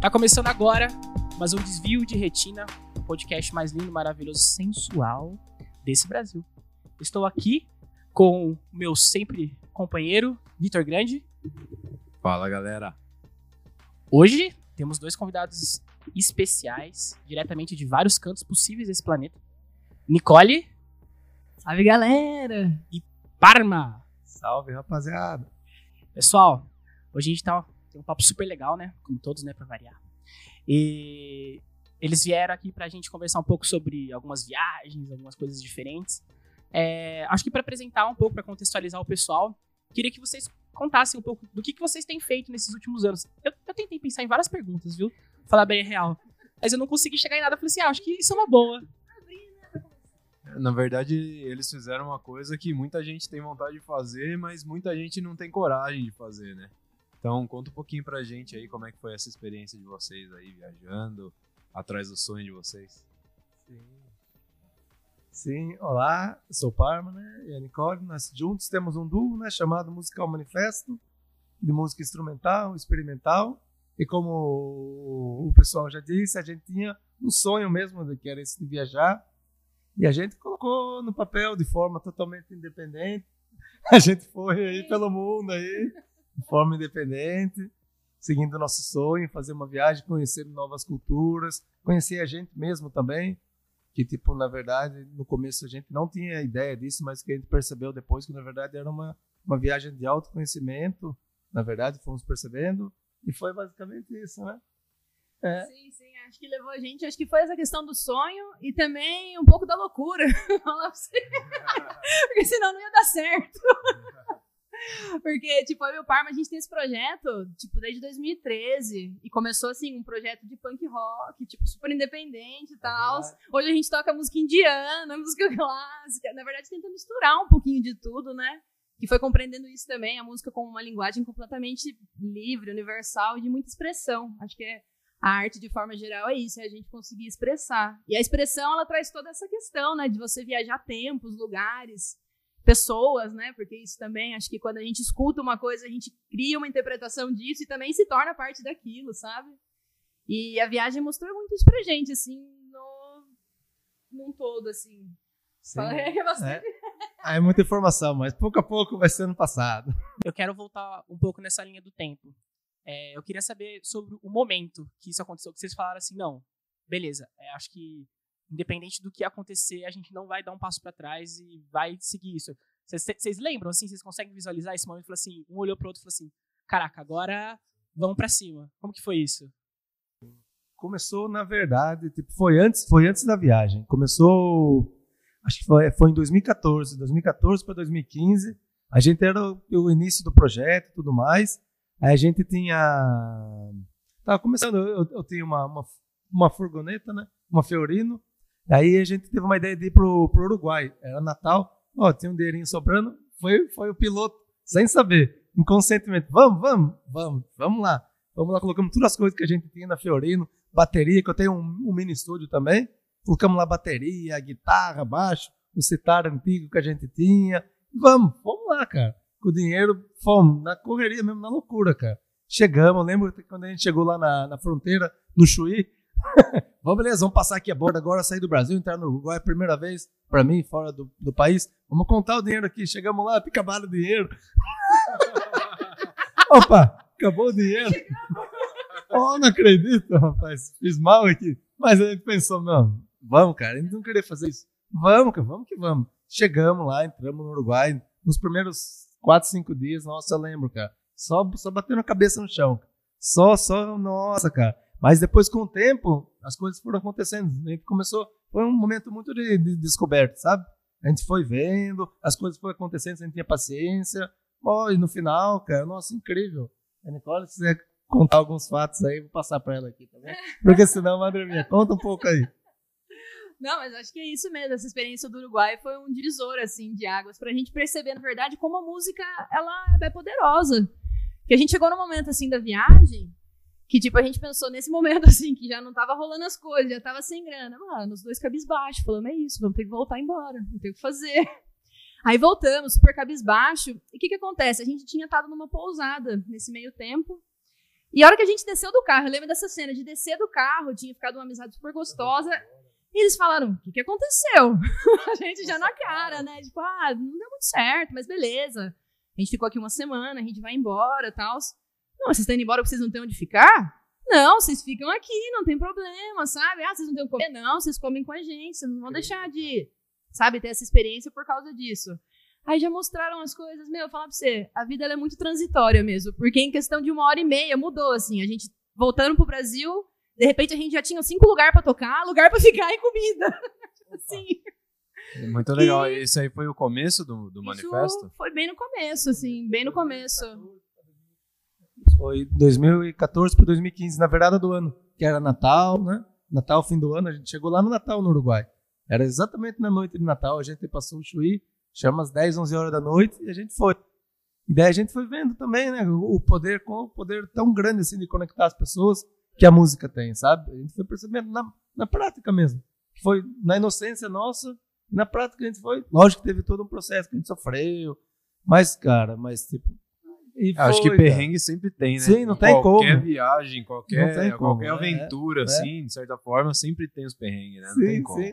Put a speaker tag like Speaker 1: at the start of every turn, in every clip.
Speaker 1: Tá começando agora, mas um desvio de retina, o podcast mais lindo, maravilhoso, sensual desse Brasil. Estou aqui com o meu sempre companheiro, Vitor Grande.
Speaker 2: Fala, galera.
Speaker 1: Hoje temos dois convidados especiais, diretamente de vários cantos possíveis desse planeta. Nicole
Speaker 3: Salve, galera!
Speaker 1: e Parma.
Speaker 4: Salve, rapaziada.
Speaker 1: Pessoal, hoje a gente tá, tem um papo super legal, né? Como todos, né? Pra variar. E eles vieram aqui pra gente conversar um pouco sobre algumas viagens, algumas coisas diferentes. É, acho que pra apresentar um pouco, pra contextualizar o pessoal, queria que vocês contassem um pouco do que, que vocês têm feito nesses últimos anos. Eu, eu tentei pensar em várias perguntas, viu? Falar bem real. Mas eu não consegui chegar em nada. Falei assim, ah, acho que isso é uma boa.
Speaker 2: Na verdade, eles fizeram uma coisa que muita gente tem vontade de fazer, mas muita gente não tem coragem de fazer, né? Então, conta um pouquinho pra gente aí como é que foi essa experiência de vocês aí viajando, atrás do sonho de vocês.
Speaker 4: Sim. Sim, olá, eu sou o Parma, né? E a Nicole, nós juntos temos um duo, né? Chamado Musical Manifesto, de música instrumental, experimental. E como o pessoal já disse, a gente tinha um sonho mesmo, de que era esse de viajar. E a gente colocou no papel de forma totalmente independente. A gente foi aí pelo mundo aí, de forma independente, seguindo o nosso sonho, fazer uma viagem, conhecer novas culturas, conhecer a gente mesmo também. Que, tipo, na verdade, no começo a gente não tinha ideia disso, mas que a gente percebeu depois que, na verdade, era uma, uma viagem de autoconhecimento. Na verdade, fomos percebendo. E foi basicamente isso, né? É.
Speaker 3: Sim, sim, acho que levou a gente, acho que foi essa questão do sonho e também um pouco da loucura. Porque senão não ia dar certo. Porque, tipo, eu e o Parma, a gente tem esse projeto, tipo, desde 2013. E começou, assim, um projeto de punk rock, tipo, super independente e tal. Hoje a gente toca música indiana, música clássica. Na verdade, tenta misturar um pouquinho de tudo, né? E foi compreendendo isso também, a música como uma linguagem completamente livre, universal e de muita expressão. Acho que é, a arte, de forma geral, é isso, é a gente conseguir expressar. E a expressão, ela traz toda essa questão, né? De você viajar tempos, lugares, pessoas, né? Porque isso também, acho que quando a gente escuta uma coisa, a gente cria uma interpretação disso e também se torna parte daquilo, sabe? E a viagem mostrou muito isso pra gente, assim, no, num todo, assim.
Speaker 4: Sim.
Speaker 3: É.
Speaker 4: Ah, é muita informação, mas pouco a pouco vai sendo passado.
Speaker 1: Eu quero voltar um pouco nessa linha do tempo. É, eu queria saber sobre o momento que isso aconteceu, que vocês falaram assim, não, beleza, é, acho que independente do que acontecer, a gente não vai dar um passo pra trás e vai seguir isso. Vocês- lembram, assim, vocês conseguem visualizar esse momento? Falou assim, um olhou pro outro e falou assim, caraca, agora vamos pra cima. Como que foi isso?
Speaker 4: Começou, na verdade, tipo, foi antes, foi antes da viagem. Começou, acho que foi, foi em 2014, 2014 para 2015. A gente era o, o início do projeto e tudo mais. Aí a gente tinha, tava começando, eu, eu tinha uma, uma, uma furgoneta, né? Uma Fiorino. Aí a gente teve uma ideia de ir pro, pro Uruguai. Era Natal. Ó, tinha um dinheirinho sobrando. Foi, foi o piloto, sem saber, inconscientemente. Vamos, vamos, vamos, vamos lá. Vamos lá, colocamos todas as coisas que a gente tinha na Fiorino, bateria, que eu tenho um, um mini estúdio também. Colocamos lá bateria, guitarra, baixo, o citar antigo que a gente tinha. Vamos, vamos lá, cara. Com o dinheiro, fomos, na correria mesmo, na loucura, cara. Chegamos, lembro que quando a gente chegou lá na, na fronteira, no Chuí. vamos, beleza, vamos passar aqui a borda agora, sair do Brasil, entrar no Uruguai, é primeira vez pra mim, fora do, do país. Vamos contar o dinheiro aqui. Chegamos lá, acabaram o dinheiro. Opa, acabou o dinheiro. Oh, não acredito, rapaz. Fiz mal aqui. Mas a gente pensou, não, vamos, cara, a gente não queria fazer isso. Vamos, cara, vamos que vamos. Chegamos lá, entramos no Uruguai. Nos primeiros quatro, cinco dias, nossa, eu lembro, cara. Só, só batendo a cabeça no chão. Só, só, nossa, cara. Mas depois, com o tempo, as coisas foram acontecendo. A gente começou. Foi um momento muito de, de descoberta, sabe? A gente foi vendo, as coisas foram acontecendo, a gente tinha paciência. Oh, e no final, cara, nossa, incrível. A Nicole, se quiser contar alguns fatos aí, vou passar pra ela aqui, tá bom? Porque senão, madre minha, conta um pouco aí.
Speaker 3: Não, mas acho que é isso mesmo. Essa experiência do Uruguai foi um divisor, assim, de águas pra gente perceber, na verdade, como a música, ela é poderosa. Que a gente chegou no momento, assim, da viagem, que, tipo, a gente pensou nesse momento, assim, que já não tava rolando as coisas, já tava sem grana. Mano, os dois cabisbaixo, falando, é isso, vamos ter que voltar embora, não tem o que fazer. Aí voltamos, super cabisbaixo. E o que que acontece? A gente tinha estado numa pousada nesse meio tempo. E a hora que a gente desceu do carro, eu lembro dessa cena de descer do carro, tinha ficado uma amizade super gostosa. E eles falaram: o que, que aconteceu? a gente já na cara, né? Tipo, ah, não deu muito certo, mas beleza. A gente ficou aqui uma semana, a gente vai embora e tal. Não, vocês estão indo embora porque vocês não têm onde ficar? Não, vocês ficam aqui, não tem problema, sabe? Ah, vocês não têm o comer? Não, vocês comem com a gente, vocês não vão deixar de, sabe, ter essa experiência por causa disso. Aí já mostraram as coisas. Meu, eu falar pra você, a vida é muito transitória mesmo. Porque em questão de uma hora e meia mudou, assim. A gente voltando pro Brasil, de repente a gente já tinha cinco lugares para tocar, lugar para ficar e comida. assim.
Speaker 2: Muito legal. E... Esse aí foi o começo do, do manifesto?
Speaker 3: Foi bem no começo, assim, bem no começo.
Speaker 4: Foi 2014 para 2015, na verdade do ano, que era Natal, né? Natal, fim do ano, a gente chegou lá no Natal no Uruguai. Era exatamente na noite de Natal, a gente passou o Chuí, chama às 10, 11 horas da noite e a gente foi. E daí a gente foi vendo também, né, o poder, com o poder tão grande assim de conectar as pessoas que a música tem, sabe? A gente foi percebendo na, na prática mesmo. Foi na inocência nossa, na prática a gente foi. Lógico que teve todo um processo que a gente sofreu, mas, cara, mas tipo.
Speaker 2: Acho que perrengue cara. sempre tem, né?
Speaker 4: Sim, não tem
Speaker 2: qualquer
Speaker 4: como.
Speaker 2: Qualquer viagem, qualquer, qualquer é, aventura, é, assim, de certa forma, sempre tem os perrengues, né? Não
Speaker 4: sim,
Speaker 2: tem como. Sim.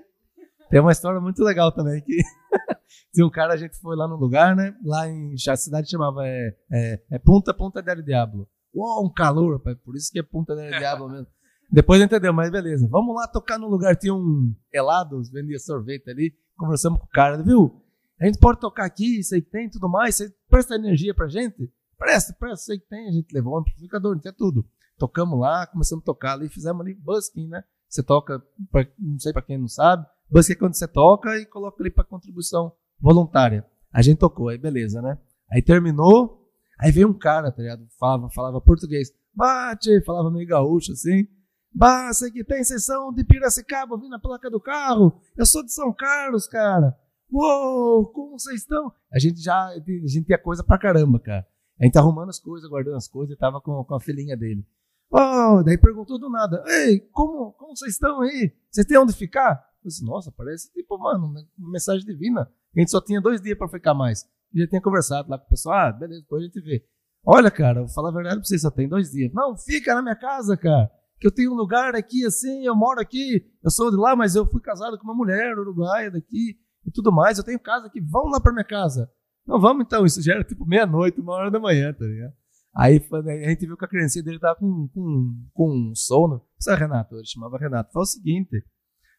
Speaker 4: Tem uma história muito legal também, que tinha um cara, a gente foi lá no lugar, né? Lá em. A cidade chamava é, é, é Punta Punta del Diablo. Uou, um calor, rapaz. Por isso que é Punta del Diablo mesmo. Depois entendeu, mas beleza. Vamos lá tocar no lugar. Tinha um helados, vendia sorvete ali. Conversamos com o cara, viu? A gente pode tocar aqui, sei que tem tudo mais. Você presta energia pra gente? Presta, presta, sei que tem. A gente levou um amplificador, tinha tudo. Tocamos lá, começamos a tocar ali, fizemos ali busking, né? Você toca, pra, não sei pra quem não sabe, busking é quando você toca e coloca ali pra contribuição voluntária. A gente tocou, aí beleza, né? Aí terminou, aí veio um cara, tá ligado? Falava, falava português. Bate, falava meio gaúcho assim. Bah, sei que tem sessão de Piracicaba, vim na placa do carro. Eu sou de São Carlos, cara. Uou, como vocês estão? A gente já, a gente tinha coisa pra caramba, cara. A gente tá arrumando as coisas, guardando as coisas, e tava com, com a filhinha dele. Oh, daí perguntou do nada: Ei, como, como vocês estão aí? Vocês têm onde ficar? Eu disse, Nossa, parece tipo, mano, uma mensagem divina. A gente só tinha dois dias para ficar mais. E já tinha conversado lá com o pessoal. Ah, beleza, depois a gente vê. Olha, cara, vou falar a verdade pra vocês, só tem dois dias. Não, fica na minha casa, cara. Que eu tenho um lugar aqui assim, eu moro aqui, eu sou de lá, mas eu fui casado com uma mulher uruguaia daqui e tudo mais. Eu tenho casa aqui, vamos lá pra minha casa. Não, vamos então. Isso já era tipo meia-noite, uma hora da manhã, tá ligado? Aí a gente viu que a criancinha dele tava com, com, com sono. Sabe, Renato? Ele chamava Renato. Fala o seguinte: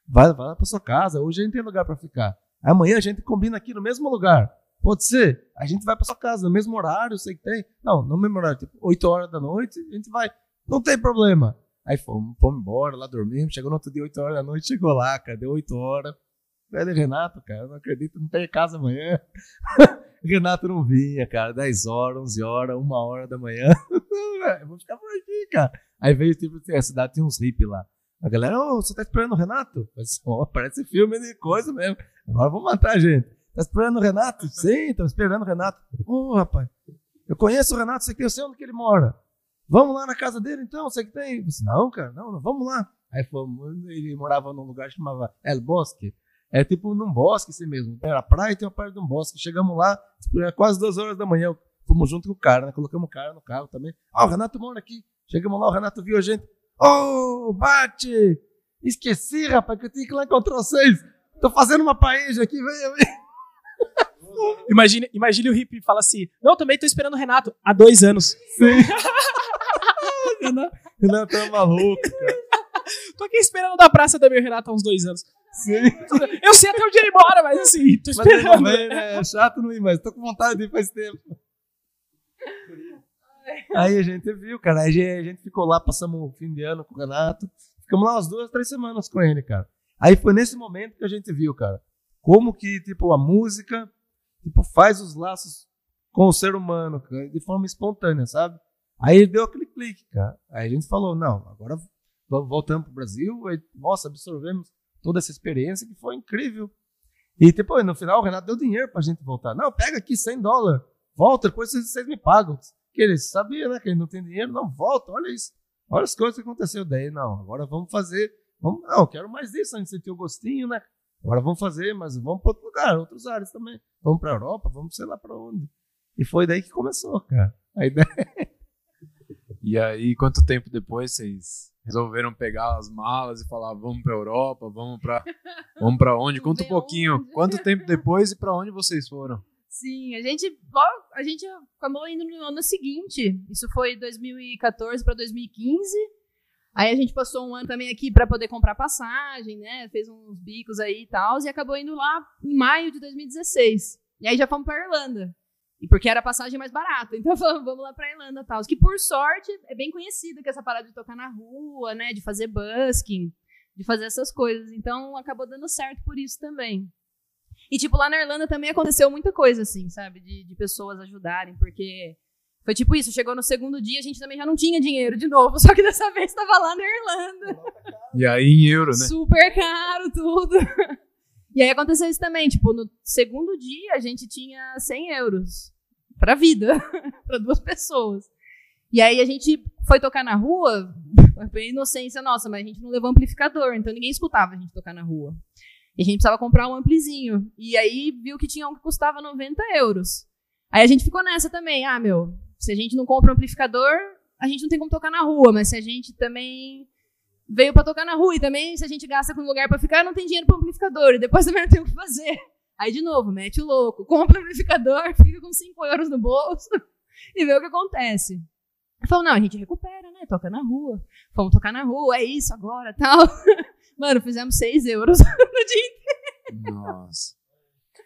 Speaker 4: vai, vai lá pra sua casa, hoje a gente tem lugar para ficar. Amanhã a gente combina aqui no mesmo lugar. Pode ser. A gente vai pra sua casa, no mesmo horário, sei que tem. Não, no mesmo horário, tipo, 8 horas da noite, a gente vai. Não tem problema. Aí fomos, fomos embora, lá dormimos. Chegou no outro dia, 8 horas da noite, chegou lá, cara, deu 8 horas. Velho Renato, cara, não acredito, não tem casa amanhã. Renato não vinha, cara, 10 horas, 11 horas, 1 hora da manhã. vou ficar por aqui, cara. Aí veio, tipo, a cidade tinha uns hippies lá. A galera, oh, você tá esperando o Renato? Mas, oh, parece filme de coisa mesmo. Agora vamos matar a gente. Tá esperando o Renato? Sim, tô esperando o Renato. Ô, oh, rapaz, eu conheço o Renato, sei que eu sei onde que ele mora. Vamos lá na casa dele então, sei que tem. Eu disse, não, cara, não, não, vamos lá. Aí fomos, ele morava num lugar que chamava El Bosque. É tipo num bosque assim mesmo. Era praia e tem uma parte de um bosque. Chegamos lá, tipo, era quase duas horas da manhã. Fomos junto com o cara, né? Colocamos o cara no carro também. Ah, o Renato mora aqui. Chegamos lá, o Renato viu a gente. Ô, oh, bate! Esqueci, rapaz, que eu tinha que ir lá encontrar vocês. Tô fazendo uma paeja aqui, vem, vem.
Speaker 1: Imagine, imagine o hippie fala assim: Não, também tô esperando o Renato há dois anos.
Speaker 4: Sim. Renato, Renato é maluco, cara.
Speaker 1: Tô aqui esperando da praça também o Renato há uns dois anos.
Speaker 4: Sim.
Speaker 1: Eu sei até onde ele mora, mas assim, tô esperando. Mas
Speaker 4: vem, né? É chato não ir, mas tô com vontade de ir faz tempo. Aí a gente viu, cara. Aí a gente ficou lá, passamos o fim de ano com o Renato. Ficamos lá umas duas, três semanas com ele, cara. Aí foi nesse momento que a gente viu, cara, como que, tipo, a música, tipo, faz os laços com o ser humano, cara, de forma espontânea, sabe? Aí deu aquele clique, cara. Aí a gente falou, não, agora voltamos pro Brasil, aí, nossa, absorvemos toda essa experiência que foi incrível. E tipo, no final o Renato deu dinheiro pra gente voltar. Não, pega aqui 100 dólares, volta, depois vocês, vocês me pagam. Que ele sabia, né, que ele não tem dinheiro, não, volta, olha isso. Olha as coisas que aconteceu daí. Não, agora vamos fazer, vamos, não, quero mais disso, a gente sentiu o gostinho, né? Agora vamos fazer, mas vamos para outro lugar, outros áreas também. Vamos para Europa, vamos sei lá para onde. E foi daí que começou, cara. A ideia.
Speaker 2: E aí, quanto tempo depois vocês resolveram pegar as malas e falar, vamos pra Europa, vamos pra, vamos pra onde? Conta um pouquinho.
Speaker 3: onde.
Speaker 2: Quanto tempo depois e pra onde vocês foram?
Speaker 3: Sim, a gente, a gente acabou indo no ano seguinte. Isso foi 2014 para 2015. Aí a gente passou um ano também aqui para poder comprar passagem, né? Fez uns bicos aí e tal, e acabou indo lá em maio de 2016. E aí já fomos para Irlanda. E porque era a passagem mais barata. Então falamos, vamos lá pra Irlanda e tal. Que por sorte é bem conhecido que essa parada de tocar na rua, né? De fazer busking, de fazer essas coisas. Então acabou dando certo por isso também. E, tipo, lá na Irlanda também aconteceu muita coisa, assim, sabe? De, de pessoas ajudarem, porque foi tipo isso, chegou no segundo dia, a gente também já não tinha dinheiro de novo, só que dessa vez tava lá na Irlanda.
Speaker 2: E aí em euro, né?
Speaker 3: Super caro tudo. E aí aconteceu isso também, tipo, no segundo dia a gente tinha 100 euros pra vida, pra duas pessoas. E aí a gente foi tocar na rua, foi inocência nossa, mas a gente não levou amplificador, então ninguém escutava a gente tocar na rua. E a gente precisava comprar um amplizinho. E aí viu que tinha um que custava 90 euros. Aí a gente ficou nessa também, ah, meu, se a gente não compra um amplificador, a gente não tem como tocar na rua, mas se a gente também veio pra tocar na rua e também se a gente gasta com lugar pra ficar, não tem dinheiro para amplificador e depois também não tem o que fazer. Aí de novo, mete o louco, compra o amplificador, fica com 5 euros no bolso e vê o que acontece. Falou, não, a gente recupera, né? Toca na rua. Vamos tocar na rua, é isso agora, tal. Mano, fizemos 6 euros no dia
Speaker 2: Nossa.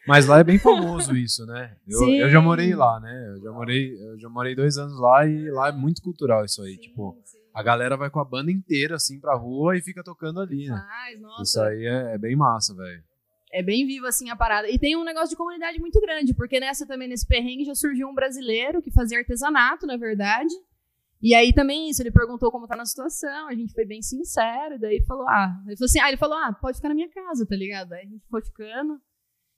Speaker 2: Mas lá é bem famoso isso, né? Eu,
Speaker 3: Sim.
Speaker 2: eu já morei lá, né? Eu já morei, eu já morei dois anos lá e lá é muito cultural isso aí. Tipo, a galera vai com a banda inteira assim pra rua e fica tocando ali, né?
Speaker 3: Mas, nossa,
Speaker 2: Isso aí é, é bem massa, velho.
Speaker 3: é bem vivo assim a parada. E tem um negócio de comunidade muito grande, porque nessa também, nesse perrengue, já surgiu um brasileiro que fazia artesanato, na verdade. E aí também isso, ele perguntou como tá na situação, a gente foi bem sincero, e daí falou, ah, ele falou assim, ah, ele falou, ah, pode ficar na minha casa, tá ligado? Aí a gente foi ficando.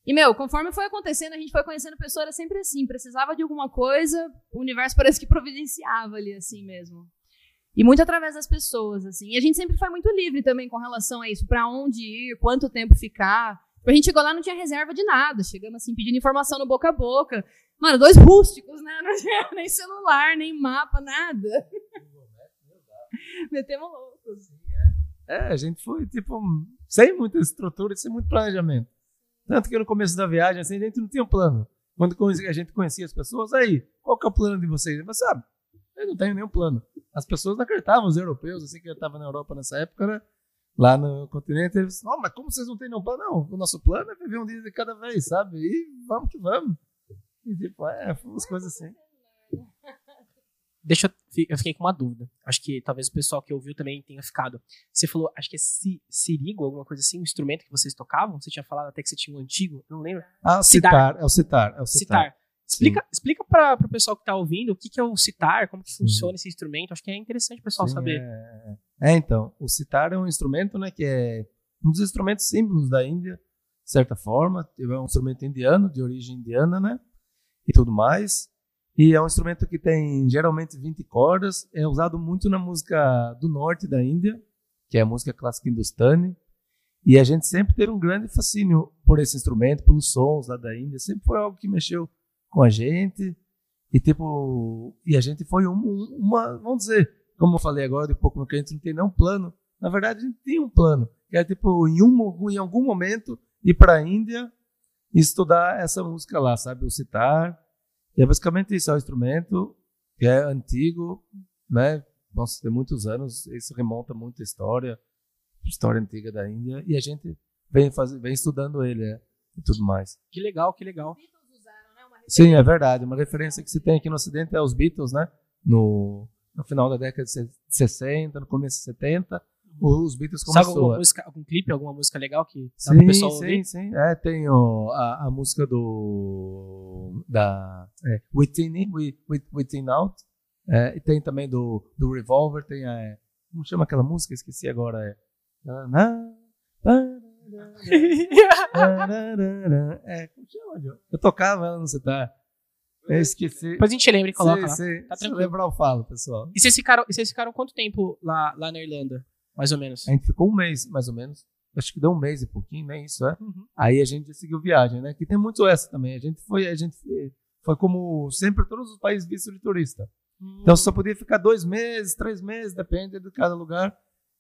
Speaker 3: E, meu, conforme foi acontecendo, a gente foi conhecendo pessoas, era sempre assim, precisava de alguma coisa, o universo parece que providenciava ali, assim mesmo. E muito através das pessoas, assim. E a gente sempre foi muito livre também com relação a isso, pra onde ir, quanto tempo ficar. A gente chegou lá não tinha reserva de nada. Chegamos assim, pedindo informação no boca a boca. Mano, dois rústicos, né? Não tinha nem celular, nem mapa, nada. Metemos loucos.
Speaker 4: É, a gente foi, tipo, sem muita estrutura sem muito planejamento. Tanto que no começo da viagem, assim, a gente não tinha um plano. Quando a gente conhecia as pessoas, aí, qual que é o plano de vocês? Você sabe, eu não tenho nenhum plano. As pessoas não acreditavam, os europeus, assim, que eu estava na Europa nessa época, né? Lá no continente, eles oh, mas como vocês não têm nenhum plano? Não, o nosso plano é viver um dia de cada vez, sabe? E vamos que vamos. E tipo, é, umas coisas assim.
Speaker 1: Deixa eu, eu fiquei com uma dúvida. Acho que talvez o pessoal que ouviu também tenha ficado. Você falou, acho que é si, sirigo, alguma coisa assim, um instrumento que vocês tocavam? Você tinha falado até que você tinha um antigo, não lembro.
Speaker 4: Ah,
Speaker 1: citar,
Speaker 4: é o citar, é o citar.
Speaker 1: Citar. Explica, explica para o pessoal que tá ouvindo o que, que é o citar, como que funciona esse instrumento. Acho que é interessante o pessoal
Speaker 4: Sim,
Speaker 1: saber.
Speaker 4: É, é, então, o citar é um instrumento, né, que é um dos instrumentos símbolos da Índia, de certa forma. É um instrumento indiano, de origem indiana, né, e tudo mais. E é um instrumento que tem geralmente 20 cordas, é usado muito na música do norte da Índia, que é a música clássica hindustani. E a gente sempre teve um grande fascínio por esse instrumento, pelos sons lá da Índia. Sempre foi algo que mexeu com a gente. E tipo, e a gente foi um- um- uma, vamos dizer, como eu falei agora, de pouco que a gente não tem nenhum plano. Na verdade, a gente tinha um plano, que era tipo, em, um, em algum momento, ir para a Índia e estudar essa música lá, sabe? O citar. E é basicamente isso, é um instrumento que é antigo, né? Nossa, tem muitos anos, isso remonta muito à história, história antiga da Índia, e a gente vem, faz, vem estudando ele é, e tudo mais.
Speaker 1: Que legal, que legal.
Speaker 3: Beatles usaram, né? Uma
Speaker 4: Sim, é verdade. Uma referência que se tem aqui no Ocidente é os Beatles, né? No, no final da década de se- 60, no começo de 70, os Beatles
Speaker 1: Sabe
Speaker 4: começou.
Speaker 1: alguma música, algum clipe, alguma música legal que dá pro
Speaker 4: Sim,
Speaker 1: pessoal
Speaker 4: sim,
Speaker 1: ouvir?
Speaker 4: sim. É, tem o- a, a música do. da. É, Within In, Wi- Wi- Within Out. É, e tem também do, do Revolver, tem a. como chama aquela música? Esqueci agora. É. É, como chama, Joe? Eu tocava ela no citar. Eu esqueci.
Speaker 1: Depois a gente lembra e coloca
Speaker 4: Sim,
Speaker 1: lá. Tá
Speaker 4: Se eu lembrar, eu falo, pessoal.
Speaker 1: E vocês ficaram, e vocês ficaram quanto tempo lá, lá na Irlanda? Mais ou menos.
Speaker 4: A gente ficou um mês, mais ou menos. Acho que deu um mês e pouquinho, né? Isso é.
Speaker 1: Uhum.
Speaker 4: Aí a gente seguiu viagem, né? Que tem muito essa também. A gente foi, a gente foi como sempre todos os países vistos de turista. Então só podia ficar dois meses, três meses, depende de cada lugar,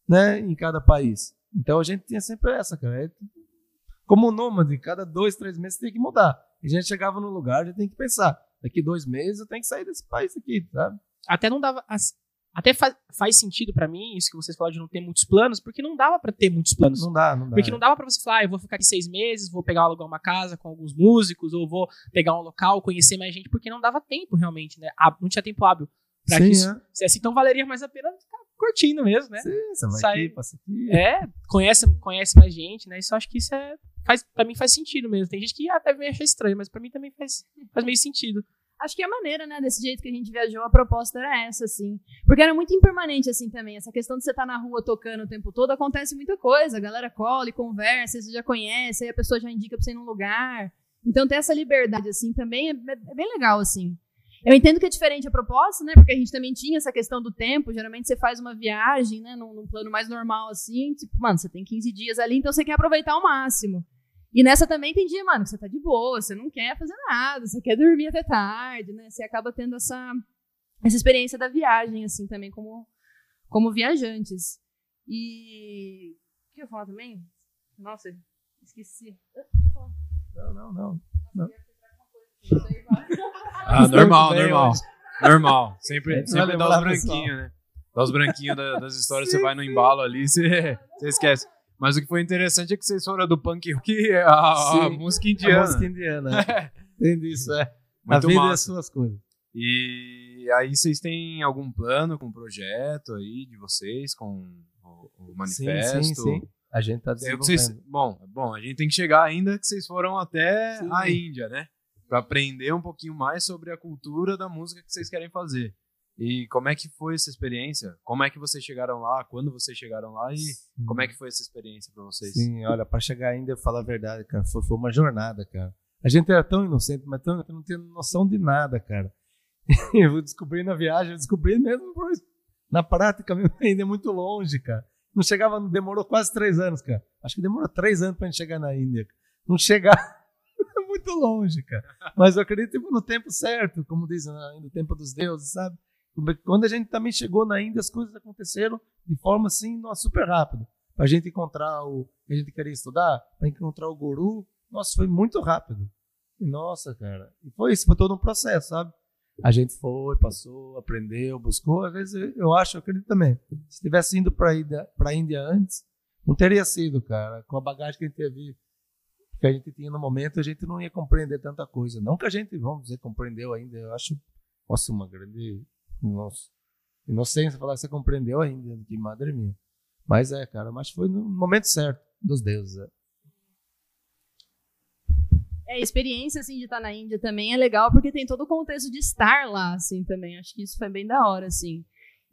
Speaker 4: né? Em cada país. Então a gente tinha sempre essa, cara. É como nômade, cada dois, três meses tem que mudar. E a gente chegava no lugar, a gente tem que pensar. Daqui dois meses eu tenho que sair desse país aqui, sabe?
Speaker 1: Até não dava. Até fa- faz sentido pra mim isso que vocês falaram de não ter muitos planos, porque não dava pra ter muitos planos.
Speaker 4: Não dá, não dá.
Speaker 1: Porque não dava pra você falar, ah, eu vou ficar aqui seis meses, vou pegar alugar uma casa com alguns músicos, ou vou pegar um local, conhecer mais gente, porque não dava tempo realmente, né? Não tinha tempo hábil pra
Speaker 4: Sim,
Speaker 1: que isso
Speaker 4: é.
Speaker 1: se assim, então valeria mais a pena ficar curtindo mesmo, né?
Speaker 4: Sim, você vai
Speaker 1: Sai-
Speaker 4: aqui, passa aqui.
Speaker 1: É, conhece, conhece mais gente, né? Isso acho que isso é. Faz, pra mim faz sentido mesmo. Tem gente que até vai achar estranho, mas pra mim também faz, faz meio sentido.
Speaker 3: Acho que a maneira, né, desse jeito que a gente viajou, a proposta era essa, assim. Porque era muito impermanente, assim, também. Essa questão de você estar na rua tocando o tempo todo, acontece muita coisa. A galera cola e conversa, você já conhece, aí a pessoa já indica pra você ir num lugar. Então ter essa liberdade, assim, também é, é- é bem legal, assim. Eu entendo que é diferente a proposta, né, porque a gente também tinha essa questão do tempo. Geralmente você faz uma viagem, né, num, num plano mais normal, assim. Tipo, mano, você tem 15 dias ali, então você quer aproveitar ao máximo. E nessa também tem dia, mano, que você tá de boa, você não quer fazer nada, você quer dormir até tarde, né? Você acaba tendo essa, essa experiência da viagem, assim, também como, como viajantes. E. O que eu ia falar também? Nossa, esqueci.
Speaker 4: Não, não, não.
Speaker 2: Ah, normal, normal. Normal. Sempre, sempre dá os branquinhos, né? Dá os branquinhos da- das histórias, você vai no embalo ali, você, você esquece. Mas o que foi interessante é que vocês foram do punk rock a, a música
Speaker 4: A
Speaker 2: indiana.
Speaker 4: música indiana. é. Tem isso, é. a
Speaker 2: Muito
Speaker 4: vida é as
Speaker 2: massa.
Speaker 4: suas coisas.
Speaker 2: E aí vocês têm algum plano com o projeto aí de vocês, com o, o manifesto?
Speaker 4: Sim, sim, sim. A gente tá
Speaker 2: É,
Speaker 4: desenvolvendo.
Speaker 2: vocês- bom, bom, a gente tem que chegar ainda que vocês foram até
Speaker 4: Sim.
Speaker 2: a Índia, né? Pra aprender um pouquinho mais sobre a cultura da música que vocês querem fazer. E como é que foi essa experiência? Como é que vocês chegaram lá? Quando vocês chegaram lá? E como é que foi essa experiência pra vocês?
Speaker 4: Sim, olha, pra chegar ainda, eu falar a verdade, cara, foi, foi uma jornada, cara. A gente era tão inocente, mas tão, não tinha noção de nada, cara. eu descobri na viagem, eu descobri mesmo por- na prática, mesmo, ainda é muito longe, cara. Não chegava, demorou quase três anos, cara. Acho que demorou três anos pra gente chegar na Índia. Não chegar muito longe, cara. Mas eu acredito tipo, no tempo certo, como dizem, né, no tempo dos deuses, sabe? Quando a gente também chegou na Índia, as coisas aconteceram de forma assim, nossa, super rápido. Pra gente encontrar o que a gente queria estudar, pra encontrar o guru, nossa, foi muito rápido. Nossa, cara. E foi isso, foi todo um processo, sabe? A gente foi, passou, aprendeu, buscou. Às vezes eu- acho, eu acredito também. Se tivesse pra Índia, pra Índia antes, não teria sido, cara. Com a bagagem que a gente teve, que a gente tinha no momento, a gente não ia compreender tanta coisa. Não que a gente, vamos dizer, compreendeu ainda. Eu acho, nossa, uma grande. Nossa. Inocência falar que você compreendeu ainda, que madre minha. Mas é, cara, mas foi no momento certo dos deuses. É.
Speaker 3: É, a experiência, assim, de estar na Índia também é legal, porque tem todo o contexto de estar lá, assim, também. Acho que isso foi bem da hora, assim.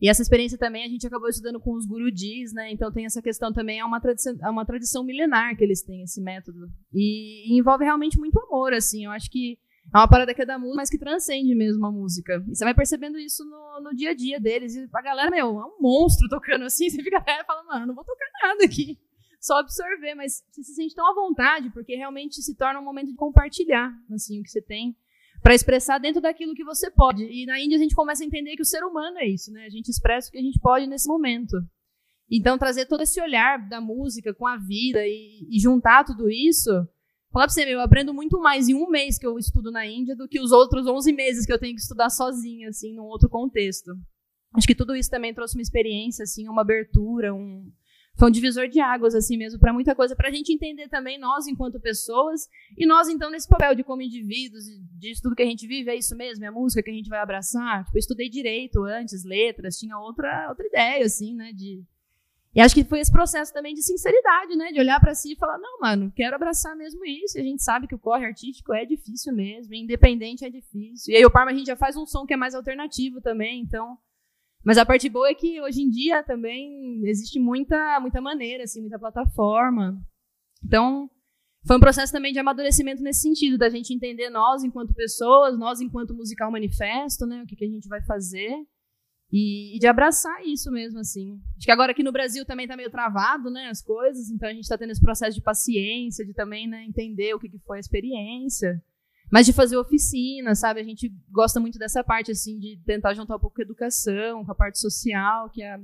Speaker 3: E essa experiência também a gente acabou estudando com os gurudis, né? Então tem essa questão também, é uma tradição, é uma tradição milenar que eles têm, esse método. E, e envolve realmente muito amor, assim. Eu acho que é uma parada que é da música, mas que transcende mesmo a música. E você vai percebendo isso no, no dia a dia deles. E a galera, meu, é um monstro tocando assim. Você fica até falando, mano, não vou tocar nada aqui. Só absorver, mas você se sente tão à vontade, porque realmente se torna um momento de compartilhar, assim, o que você tem para expressar dentro daquilo que você pode. E na Índia a gente começa a entender que o ser humano é isso, né? A gente expressa o que a gente pode nesse momento. Então trazer todo esse olhar da música com a vida e, e juntar tudo isso, falar pra você, meu, eu aprendo muito mais em um mês que eu estudo na Índia do que os outros 11 meses que eu tenho que estudar sozinha, assim, num outro contexto. Acho que tudo isso também trouxe uma experiência, assim, uma abertura, um, foi um divisor de águas, assim mesmo, para muita coisa, para a gente entender também nós enquanto pessoas e nós, então, nesse papel de como indivíduos, e disso tudo que a gente vive, é isso mesmo, é a música que a gente vai abraçar. Tipo, eu estudei direito antes, letras, tinha outra, outra ideia, assim, né, de... E acho que foi esse processo também de sinceridade, né, de olhar para si e falar, não, mano, quero abraçar mesmo isso, e a gente sabe que o corre artístico é difícil mesmo, independente é difícil. E aí o Parma a gente já faz um som que é mais alternativo também, então... Mas a parte boa é que hoje em dia também existe muita, muita maneira, assim, muita plataforma. Então, foi um processo também de amadurecimento nesse sentido, da gente entender nós enquanto pessoas, nós enquanto musical manifesto, né, o que, que a gente vai fazer, e, e de abraçar isso mesmo, assim. Acho que agora aqui no Brasil também tá meio travado, né, as coisas, então a gente está tendo esse processo de paciência, de também, né, entender o que, que foi a experiência. Mas de fazer oficina, sabe? A gente gosta muito dessa parte, assim, de tentar juntar um pouco com a educação, com a parte social, que a,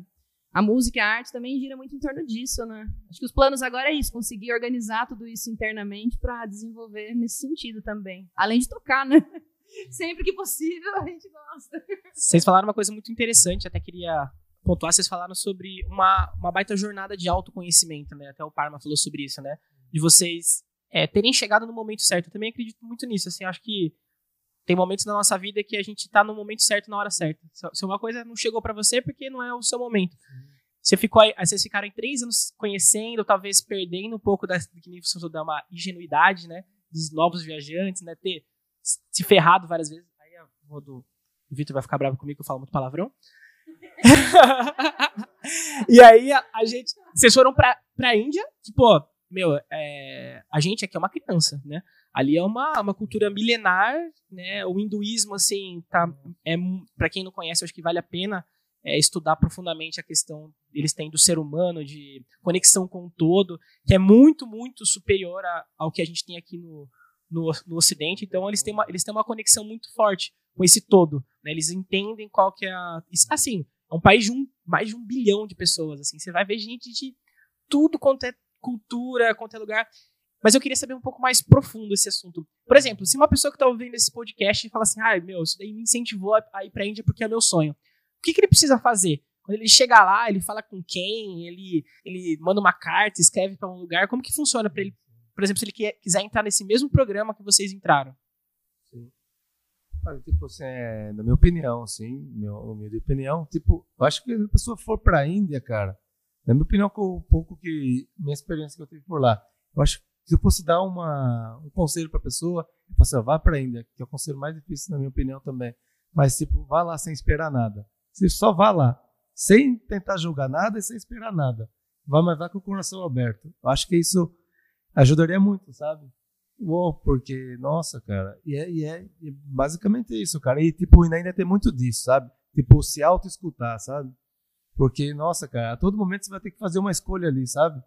Speaker 3: a música e a arte também gira muito em torno disso, né? Acho que os planos agora é isso, conseguir organizar tudo isso internamente para desenvolver nesse sentido também. Além de tocar, né? Sempre que possível, a gente gosta.
Speaker 1: Vocês falaram uma coisa muito interessante, até queria pontuar, vocês falaram sobre uma, uma baita jornada de autoconhecimento, né? Até o Parma falou sobre isso, né? De vocês é, terem chegado no momento certo. Eu também acredito muito nisso. Assim, acho que tem momentos na nossa vida que a gente tá no momento certo na hora certa. Se uma coisa não chegou para você, é porque não é o seu momento. Você ficou aí, vocês ficaram em três anos conhecendo, talvez perdendo um pouco da, que nem você da uma ingenuidade, né? Dos novos viajantes, né? Ter se ferrado várias vezes. Aí a do, o Vitor vai ficar bravo comigo que eu falo muito palavrão. e aí a, a, gente. Vocês foram pra, pra Índia, tipo, meu, é, a gente aqui é uma criança, né? Ali é uma, uma cultura milenar, né? O hinduísmo, assim, tá, é, para quem não conhece, acho que vale a pena é, estudar profundamente a questão eles têm do ser humano, de conexão com o todo, que é muito, muito superior a, ao que a gente tem aqui no, no, no Ocidente. Então, eles têm, uma, eles têm uma conexão muito forte com esse todo. Né? Eles entendem qual que é a... Assim, é um país de um, mais de um bilhão de pessoas. Assim, Você vai ver gente de tudo quanto é cultura, quanto é lugar. Mas eu queria saber um pouco mais profundo esse assunto. Por exemplo, se uma pessoa que está ouvindo esse podcast fala assim, ah, meu, isso daí me incentivou a ir para a Índia porque é meu sonho. O que, que ele precisa fazer? Quando ele chega lá, ele fala com quem, ele, ele manda uma carta, escreve para um lugar. Como que funciona para ele? Por exemplo, se ele quer, quiser entrar nesse mesmo programa que vocês entraram.
Speaker 4: Sim. tipo assim, é, na minha opinião, sim, minha minha opinião, tipo, eu acho que se a pessoa for para a Índia, cara, na minha opinião, com um pouco que minha experiência que eu tive por lá, eu acho que se eu fosse dar uma, um conselho para a pessoa, eu fosse, assim, vá para a Índia, que é o conselho mais difícil na minha opinião também. Mas tipo, vá lá sem esperar nada. Você só vá lá, sem tentar julgar nada e sem esperar nada. Vá, mas vá com o coração aberto. Eu acho que isso ajudaria muito, sabe? Uou, porque, nossa, cara, e é, e é, e é basicamente isso, cara. E, tipo, ainda tem muito disso, sabe? Tipo, se auto-escutar, sabe? Porque, nossa, cara, a todo momento você vai ter que fazer uma escolha ali, sabe?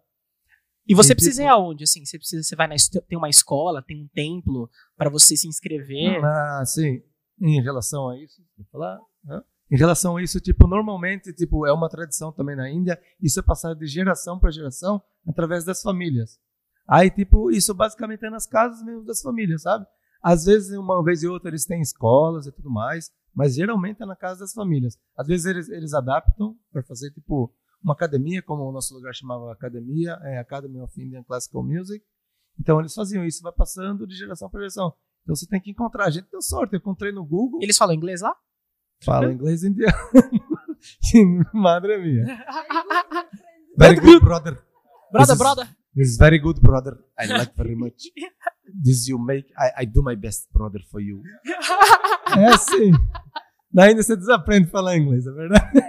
Speaker 1: E você precisa ir aonde? Assim, você precisa, você vai na tem uma escola, tem um templo para você se inscrever?
Speaker 4: Ah, sim. Em relação a isso, vou falar, né? Em relação a isso, tipo, normalmente, tipo, é uma tradição também na Índia, isso é passado de geração para geração através das famílias. Aí, tipo, isso basicamente é nas casas mesmo das famílias, sabe? Às vezes, uma vez e outra, eles têm escolas e tudo mais, mas geralmente é na casa das famílias. Às vezes, eles, eles adaptam para fazer, tipo, uma academia, como o nosso lugar chamava academia, é Academy of Indian Classical Music. Então, eles faziam isso, vai passando de geração para geração. Então, você tem que encontrar. A gente deu sorte, eu encontrei no Google.
Speaker 1: Eles falam inglês lá?
Speaker 4: Fala inglês indiano. Madre mia. Very good, brother.
Speaker 1: Brother, brother.
Speaker 4: This is very good, brother. I like very much. This you make. I, I do my best, brother, for you. é assim. Daí ainda você desaprende a falar inglês, é verdade?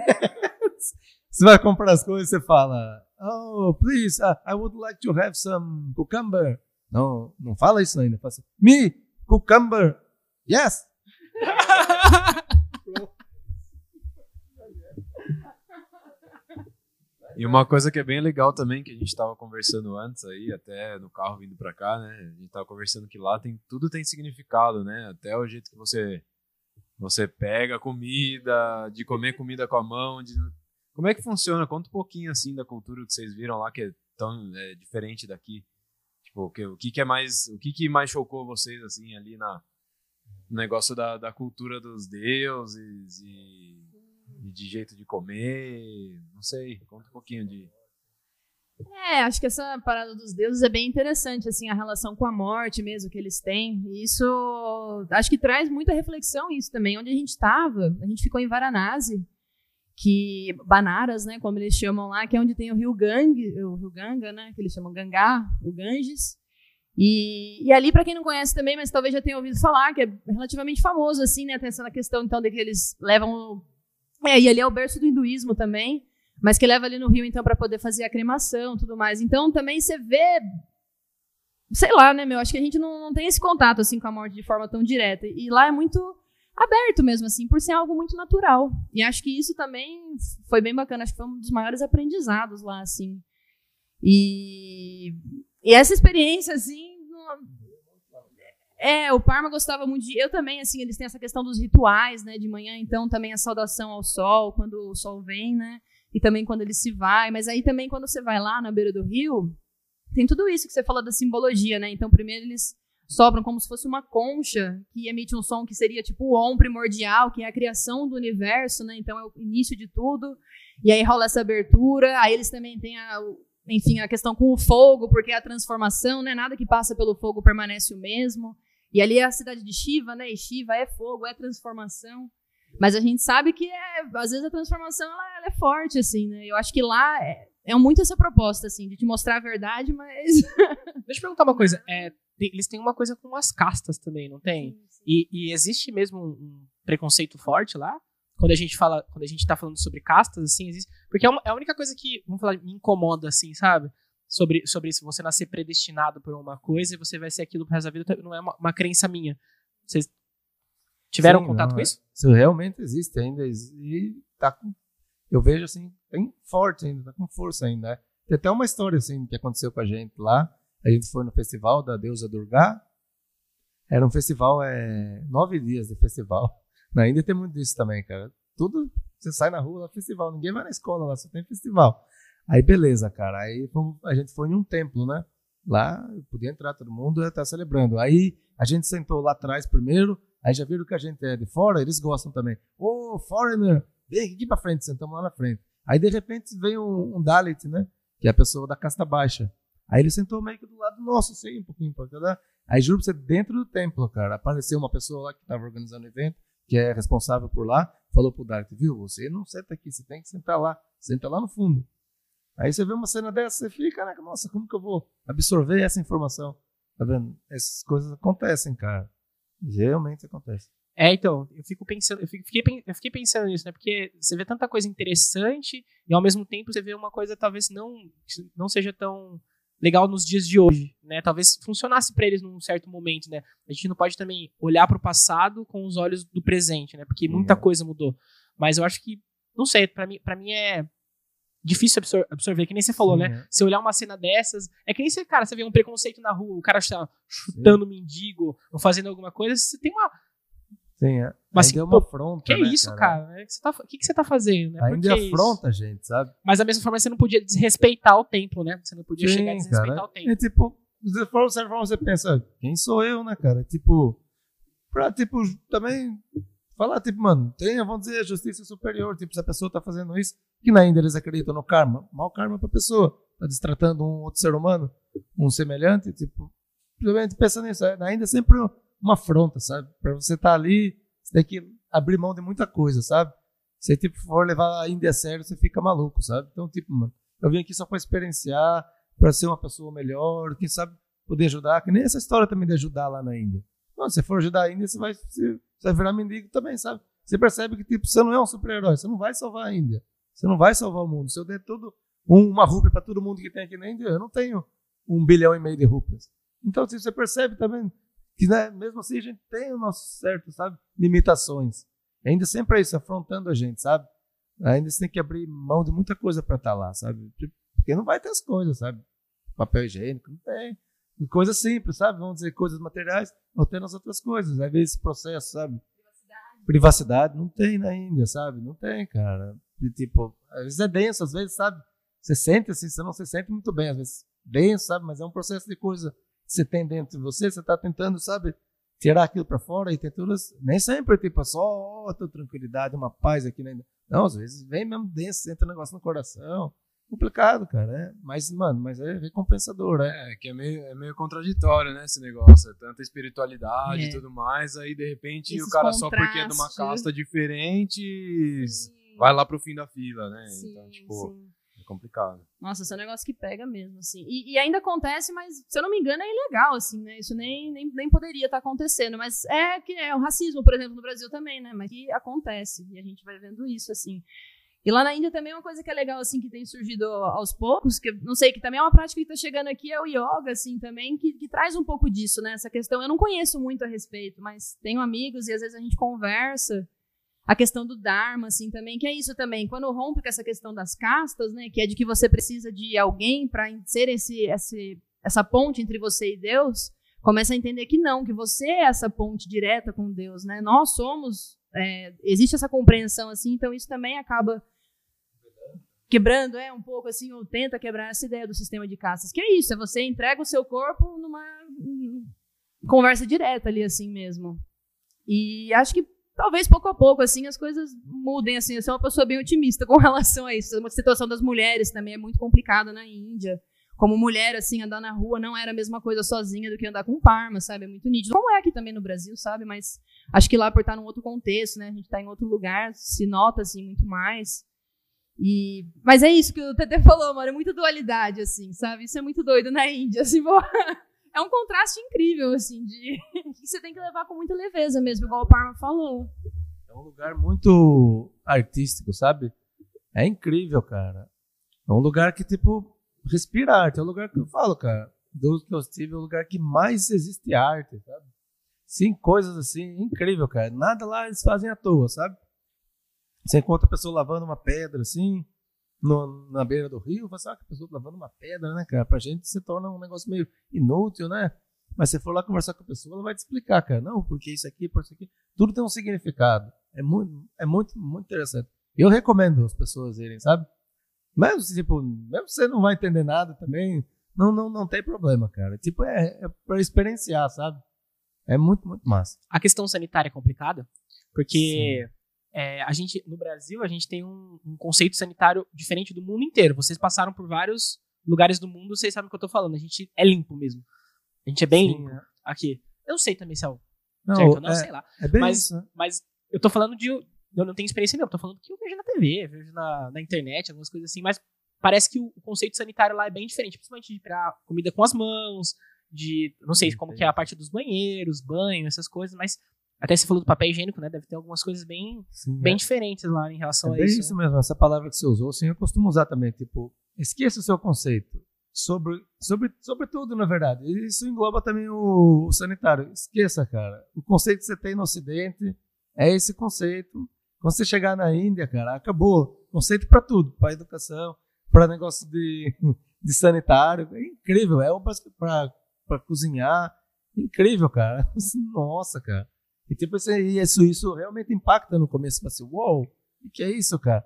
Speaker 4: você vai comprar as coisas você fala, oh, please, I would like to have some cucumber. Não, não fala isso ainda. Fala assim, me, cucumber. Yes.
Speaker 2: E uma coisa que é bem legal também, que a gente estava conversando antes aí, até no carro vindo para cá, né? A gente estava conversando que lá tem tudo tem significado, né? Até o jeito que você você pega comida, de comer comida com a mão, de... como é que funciona? Conta um pouquinho assim da cultura que vocês viram lá que é tão é, diferente daqui. Tipo, o que, o que, que é mais, o que, que mais chocou vocês assim ali na no negócio da, da cultura dos deuses e de jeito de comer, não sei, conta um pouquinho de.
Speaker 3: É, acho que essa parada dos deuses é bem interessante, assim, a relação com a morte mesmo que eles têm. E isso, acho que traz muita reflexão isso também. Onde a gente estava, a gente ficou em Varanasi, que Banaras, né, como eles chamam lá, que é onde tem o rio Gangue, o rio Ganga, né, que eles chamam Gangá, o Ganges. E, e ali, para quem não conhece também, mas talvez já tenha ouvido falar, que é relativamente famoso, assim, né, tem essa questão, então, de que eles levam é, e ali é o berço do hinduísmo também, mas que leva ali no rio, então, para poder fazer a cremação tudo mais. Então, também você vê. Sei lá, né, meu? Acho que a gente não, não tem esse contato, assim, com a morte de forma tão direta. E lá é muito aberto mesmo, assim, por ser algo muito natural. E acho que isso também foi bem bacana. Acho que foi um dos maiores aprendizados lá, assim. E, e essa experiência, assim, É, o Parma gostava muito de. Eu também, assim, eles têm essa questão dos rituais, né? De manhã, então, também a saudação ao sol, quando o sol vem, né? E também quando ele se vai. Mas aí também, quando você vai lá na beira do rio, tem tudo isso que você falou da simbologia, né? Então, primeiro eles sobram como se fosse uma concha que emite um som que seria tipo o om primordial, que é a criação do universo, né? Então é o início de tudo. E aí rola essa abertura. Aí eles também têm a, enfim, a questão com o fogo, porque é a transformação, né? Nada que passa pelo fogo permanece o mesmo. E ali é a cidade de Shiva, né? E Shiva é fogo, é transformação. Mas a gente sabe que é, às vezes a transformação ela, ela é forte, assim, né? Eu acho que lá é, é muito essa proposta, assim, de te mostrar a verdade, mas.
Speaker 1: Deixa eu perguntar uma coisa. É, eles têm uma coisa com as castas também, não tem? Sim, sim. E, e, existe mesmo um preconceito forte lá? Quando a gente fala, quando a gente tá falando sobre castas, assim, existe. Porque é, uma, é a única coisa que, vamos falar, me incomoda, assim, sabe? Sobre, sobre isso, você nascer predestinado por uma coisa e você vai ser aquilo pro resto da vida, não é uma, uma crença minha. Vocês tiveram Sim, contato não, com isso?
Speaker 4: Isso realmente existe ainda. E tá com, eu vejo assim, bem forte ainda, tá com força ainda. Né? Tem até uma história assim que aconteceu com a gente lá. A gente foi no festival da deusa Durga. Era um festival, é, nove dias de festival. Na Índia tem muito disso também, cara. Tudo, você sai na rua, lá festival. Ninguém vai na escola lá, só tem festival. Aí beleza, cara. Aí a gente foi em um templo, né? Lá podia entrar todo mundo e estar celebrando. Aí a gente sentou lá atrás primeiro. Aí já viram que a gente é de fora, eles gostam também. Ô, oh, foreigner, vem aqui pra frente, sentamos lá na frente. Aí de repente vem um, um Dalit, né? Que é a pessoa da casta baixa. Aí ele sentou meio que do lado nosso, assim, um pouquinho pra cada. Aí juro pra você, dentro do templo, cara, apareceu uma pessoa lá que estava organizando o evento, que é responsável por lá, falou pro Darth, viu, você não senta aqui, você tem que sentar lá, senta lá no fundo. Aí você vê uma cena dessa, você fica, né, nossa, como que eu vou absorver essa informação? Tá vendo? Essas coisas acontecem, cara. Realmente acontece.
Speaker 1: É, então, eu fico pensando, eu fiquei, eu fiquei pensando nisso, né? Porque você vê tanta coisa interessante e ao mesmo tempo você vê uma coisa talvez não não seja tão legal nos dias de hoje, né? Talvez funcionasse para eles num certo momento, né? A gente não pode também olhar para o passado com os olhos do presente, né? Porque muita coisa mudou. Mas eu acho que não sei, para mim, para mim é difícil absor absorver, que nem você falou, Sim, né? É. Se olhar uma cena dessas, é que nem você, cara, você vê um preconceito na rua, o cara está chutando Sim. mendigo ou fazendo alguma coisa, você tem uma
Speaker 4: Sim, é. Mas assim, é uma afronta.
Speaker 1: Que
Speaker 4: né,
Speaker 1: isso, cara? cara? O que você tá, que, que você tá fazendo? Né?
Speaker 4: Ainda é afronta a gente, sabe?
Speaker 1: Mas da mesma forma você não podia desrespeitar o templo, né? Você não podia Sim, chegar a desrespeitar cara. o templo.
Speaker 4: É tipo, de certa forma você pensa, quem sou eu, né, cara? Tipo, pra, tipo, também falar, tipo, mano, tenha, vamos dizer, justiça superior. Tipo, se a pessoa tá fazendo isso, que na Índia eles acreditam no karma. Mal karma pra pessoa. Tá destratando um outro ser humano, um semelhante, tipo, simplesmente pensa nisso. É, é sempre uma afronta, sabe? Para você estar tá ali, você tem que abrir mão de muita coisa, sabe? Se tipo for levar a Índia a sério, você fica maluco, sabe? Então, tipo, mano, eu vim aqui só para experienciar, para ser uma pessoa melhor, quem sabe poder ajudar, que nem essa história também de ajudar lá na Índia. Não, se for ajudar a Índia, você vai, você vai virar mendigo também, sabe? Você percebe que tipo, você não é um super-herói, você não vai salvar a Índia. Você não vai salvar o mundo. Se eu der tudo um, uma rúpia para todo mundo que tem aqui na Índia, eu não tenho um bilhão e meio de rúpias. Então, se você percebe também que né, mesmo assim a gente tem o nosso certo, sabe, limitações. ainda sempre é isso, afrontando a gente, sabe? Ainda você tem que abrir mão de muita coisa para estar tá lá, sabe? Porque não vai ter as coisas, sabe? Papel higiênico, não tem. Coisas simples, sabe? Vamos dizer, coisas materiais, não tem nas outras coisas. Aí vem esse processo, sabe? Privacidade. Privacidade não tem na Índia, sabe? Não tem, cara. E, tipo, às vezes é denso, às vezes, sabe? Você sente assim, você não se sente muito bem, às vezes denso, sabe? Mas é um processo de coisa você tem dentro de você, você está tentando, sabe, tirar aquilo para fora e ter todas. Nem sempre, tipo, é só oh, tranquilidade, uma paz aqui, né? Não, às vezes vem mesmo denso, entra um negócio no coração. Complicado, cara, é. Mas, mano, mas é recompensador, né?
Speaker 2: É, que é meio, é meio contraditório, né, esse negócio. É tanta espiritualidade e é. tudo mais, aí de repente Esses o cara só porque é de uma casta diferente sim. vai lá pro fim da fila, né? Sim, então, tipo. Sim é complicado.
Speaker 3: Nossa, esse é um negócio que pega mesmo, assim. E, e, ainda acontece, mas se eu não me engano é ilegal, assim, né? Isso nem, nem, nem poderia estar tá acontecendo. Mas é que é o racismo, por exemplo, no Brasil também, né? Mas que acontece. E a gente vai vendo isso, assim. E lá na Índia também uma coisa que é legal, assim, que tem surgido aos poucos, que não sei, que também é uma prática que está chegando aqui, é o yoga, assim, também, que, que traz um pouco disso, né? Essa questão, eu não conheço muito a respeito, mas tenho amigos e às vezes a gente conversa a questão do Dharma, assim, também, que é isso também. Quando rompe com essa questão das castas, né, que é de que você precisa de alguém para ser esse, esse, essa ponte entre você e Deus, começa a entender que não, que você é essa ponte direta com Deus, né? Nós somos, é, existe essa compreensão assim, então isso também acaba quebrando, é um pouco assim, ou tenta quebrar essa ideia do sistema de castas. Que é isso, é você entrega o seu corpo numa conversa direta ali assim mesmo. E acho que talvez pouco a pouco assim as coisas mudem assim. Eu sou uma pessoa bem otimista com relação a isso. A situação das mulheres também é muito complicada na Índia como mulher, assim, andar na rua não era a mesma coisa sozinha do que andar com parma, sabe? É muito nítido. Como é aqui também no Brasil, sabe? Mas acho que lá por estar num outro contexto, né? A gente está em outro lugar, se nota, assim, muito mais. E... Mas é isso que o TT falou, mano. É muita dualidade, assim, sabe? Isso é muito doido na Índia, assim, É um contraste incrível, assim, de... que você tem que levar com muita leveza mesmo, igual o Parma falou.
Speaker 4: É um lugar muito artístico, sabe? É incrível, cara. É um lugar que, tipo, respira arte. É o lugar que eu falo, cara. Do que eu estive, é o lugar que mais existe arte, sabe? Sim, coisas assim, incrível, cara. Nada lá eles fazem à toa, sabe? Você encontra a pessoa lavando uma pedra assim, no, na beira do rio, você sabe que a pessoa tá lavando uma pedra, né, cara? Pra gente se torna um negócio meio inútil, né? Mas se for lá conversar com a pessoa, ela vai te explicar, cara. Não, porque isso aqui, por isso aqui. Tudo tem um significado. É muito, é muito, muito interessante. Eu recomendo as pessoas irem, sabe? Mesmo, tipo, mesmo você não vai entender nada também, não, não, não tem problema, cara. Tipo, é, é pra experienciar, sabe? É muito, muito massa.
Speaker 1: A questão sanitária é complicada, porque é, a gente, no Brasil, a gente tem um, um, conceito sanitário diferente do mundo inteiro. Vocês passaram por vários lugares do mundo, vocês sabem o que eu tô falando. A gente é limpo mesmo. A gente é bem Sim, limpo é. aqui. Eu não sei também se é o não, certo, não, é, sei lá.
Speaker 4: É bem
Speaker 1: mas,
Speaker 4: isso, né?
Speaker 1: mas eu tô falando de, eu não tenho experiência nenhuma, tô falando que eu vejo na TV, vejo na, na internet, algumas coisas assim, mas parece que o, o, conceito sanitário lá é bem diferente, principalmente de preparar comida com as mãos, de, não sei como que é a parte dos banheiros, banho, essas coisas, mas até você falou do papel higiênico, né? Deve ter algumas coisas bem, Sim, bem é. diferentes lá em relação
Speaker 4: é
Speaker 1: a isso.
Speaker 4: isso mesmo, essa palavra que você usou, assim, eu costumo usar também, tipo, esqueça o seu conceito sobre, sobre, sobre tudo, na verdade. Isso engloba também o, o sanitário. Esqueça, cara. O conceito que você tem no Ocidente é esse conceito quando você chegar na Índia, cara, acabou. Conceito para tudo, para educação, para negócio de, de sanitário. É incrível, é para cozinhar. Incrível, cara. Nossa, cara. E tipo, isso, isso realmente impacta no começo. Você assim, uou, o que é isso, cara?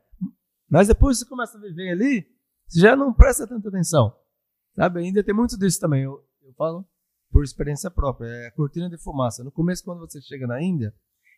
Speaker 4: Mas depois você começa a viver ali, você já não presta tanta atenção. Sabe? Ainda tem muito disso também. Eu, eu falo por experiência própria. É a cortina de fumaça. No começo, quando você chega na Índia,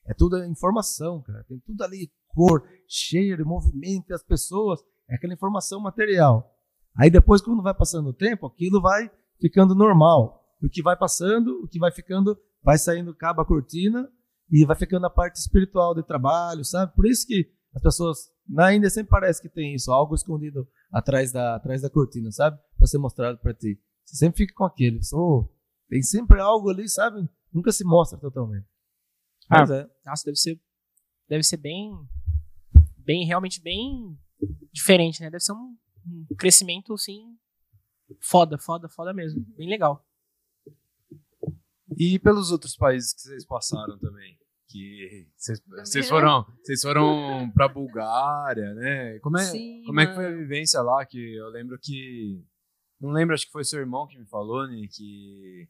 Speaker 4: é tudo informação, cara. Tem tudo ali, cor, cheiro, movimento, as pessoas. É aquela informação material. Aí depois, quando vai passando o tempo, aquilo vai ficando normal. O que vai passando, o que vai ficando, vai saindo cabo a cortina e vai ficando a parte espiritual de trabalho, sabe? Por isso que as pessoas na Índia sempre parece que tem isso, algo escondido atrás da, atrás da cortina, sabe? Para ser mostrado para ti. Você sempre fica com aquele, oh, tem sempre algo ali, sabe? Nunca se mostra totalmente.
Speaker 1: Ah, é. Nossa, deve ser, deve ser bem, bem, realmente bem diferente, né? Deve ser um, um crescimento, assim, foda, foda, foda mesmo. Bem legal.
Speaker 2: E pelos outros países que vocês passaram também? Que vocês foram, vocês foram pra Bulgária, né? Como é, Sim, como é que foi a vivência lá? Que eu lembro que. Não lembro, acho que foi seu irmão que me falou, né? Que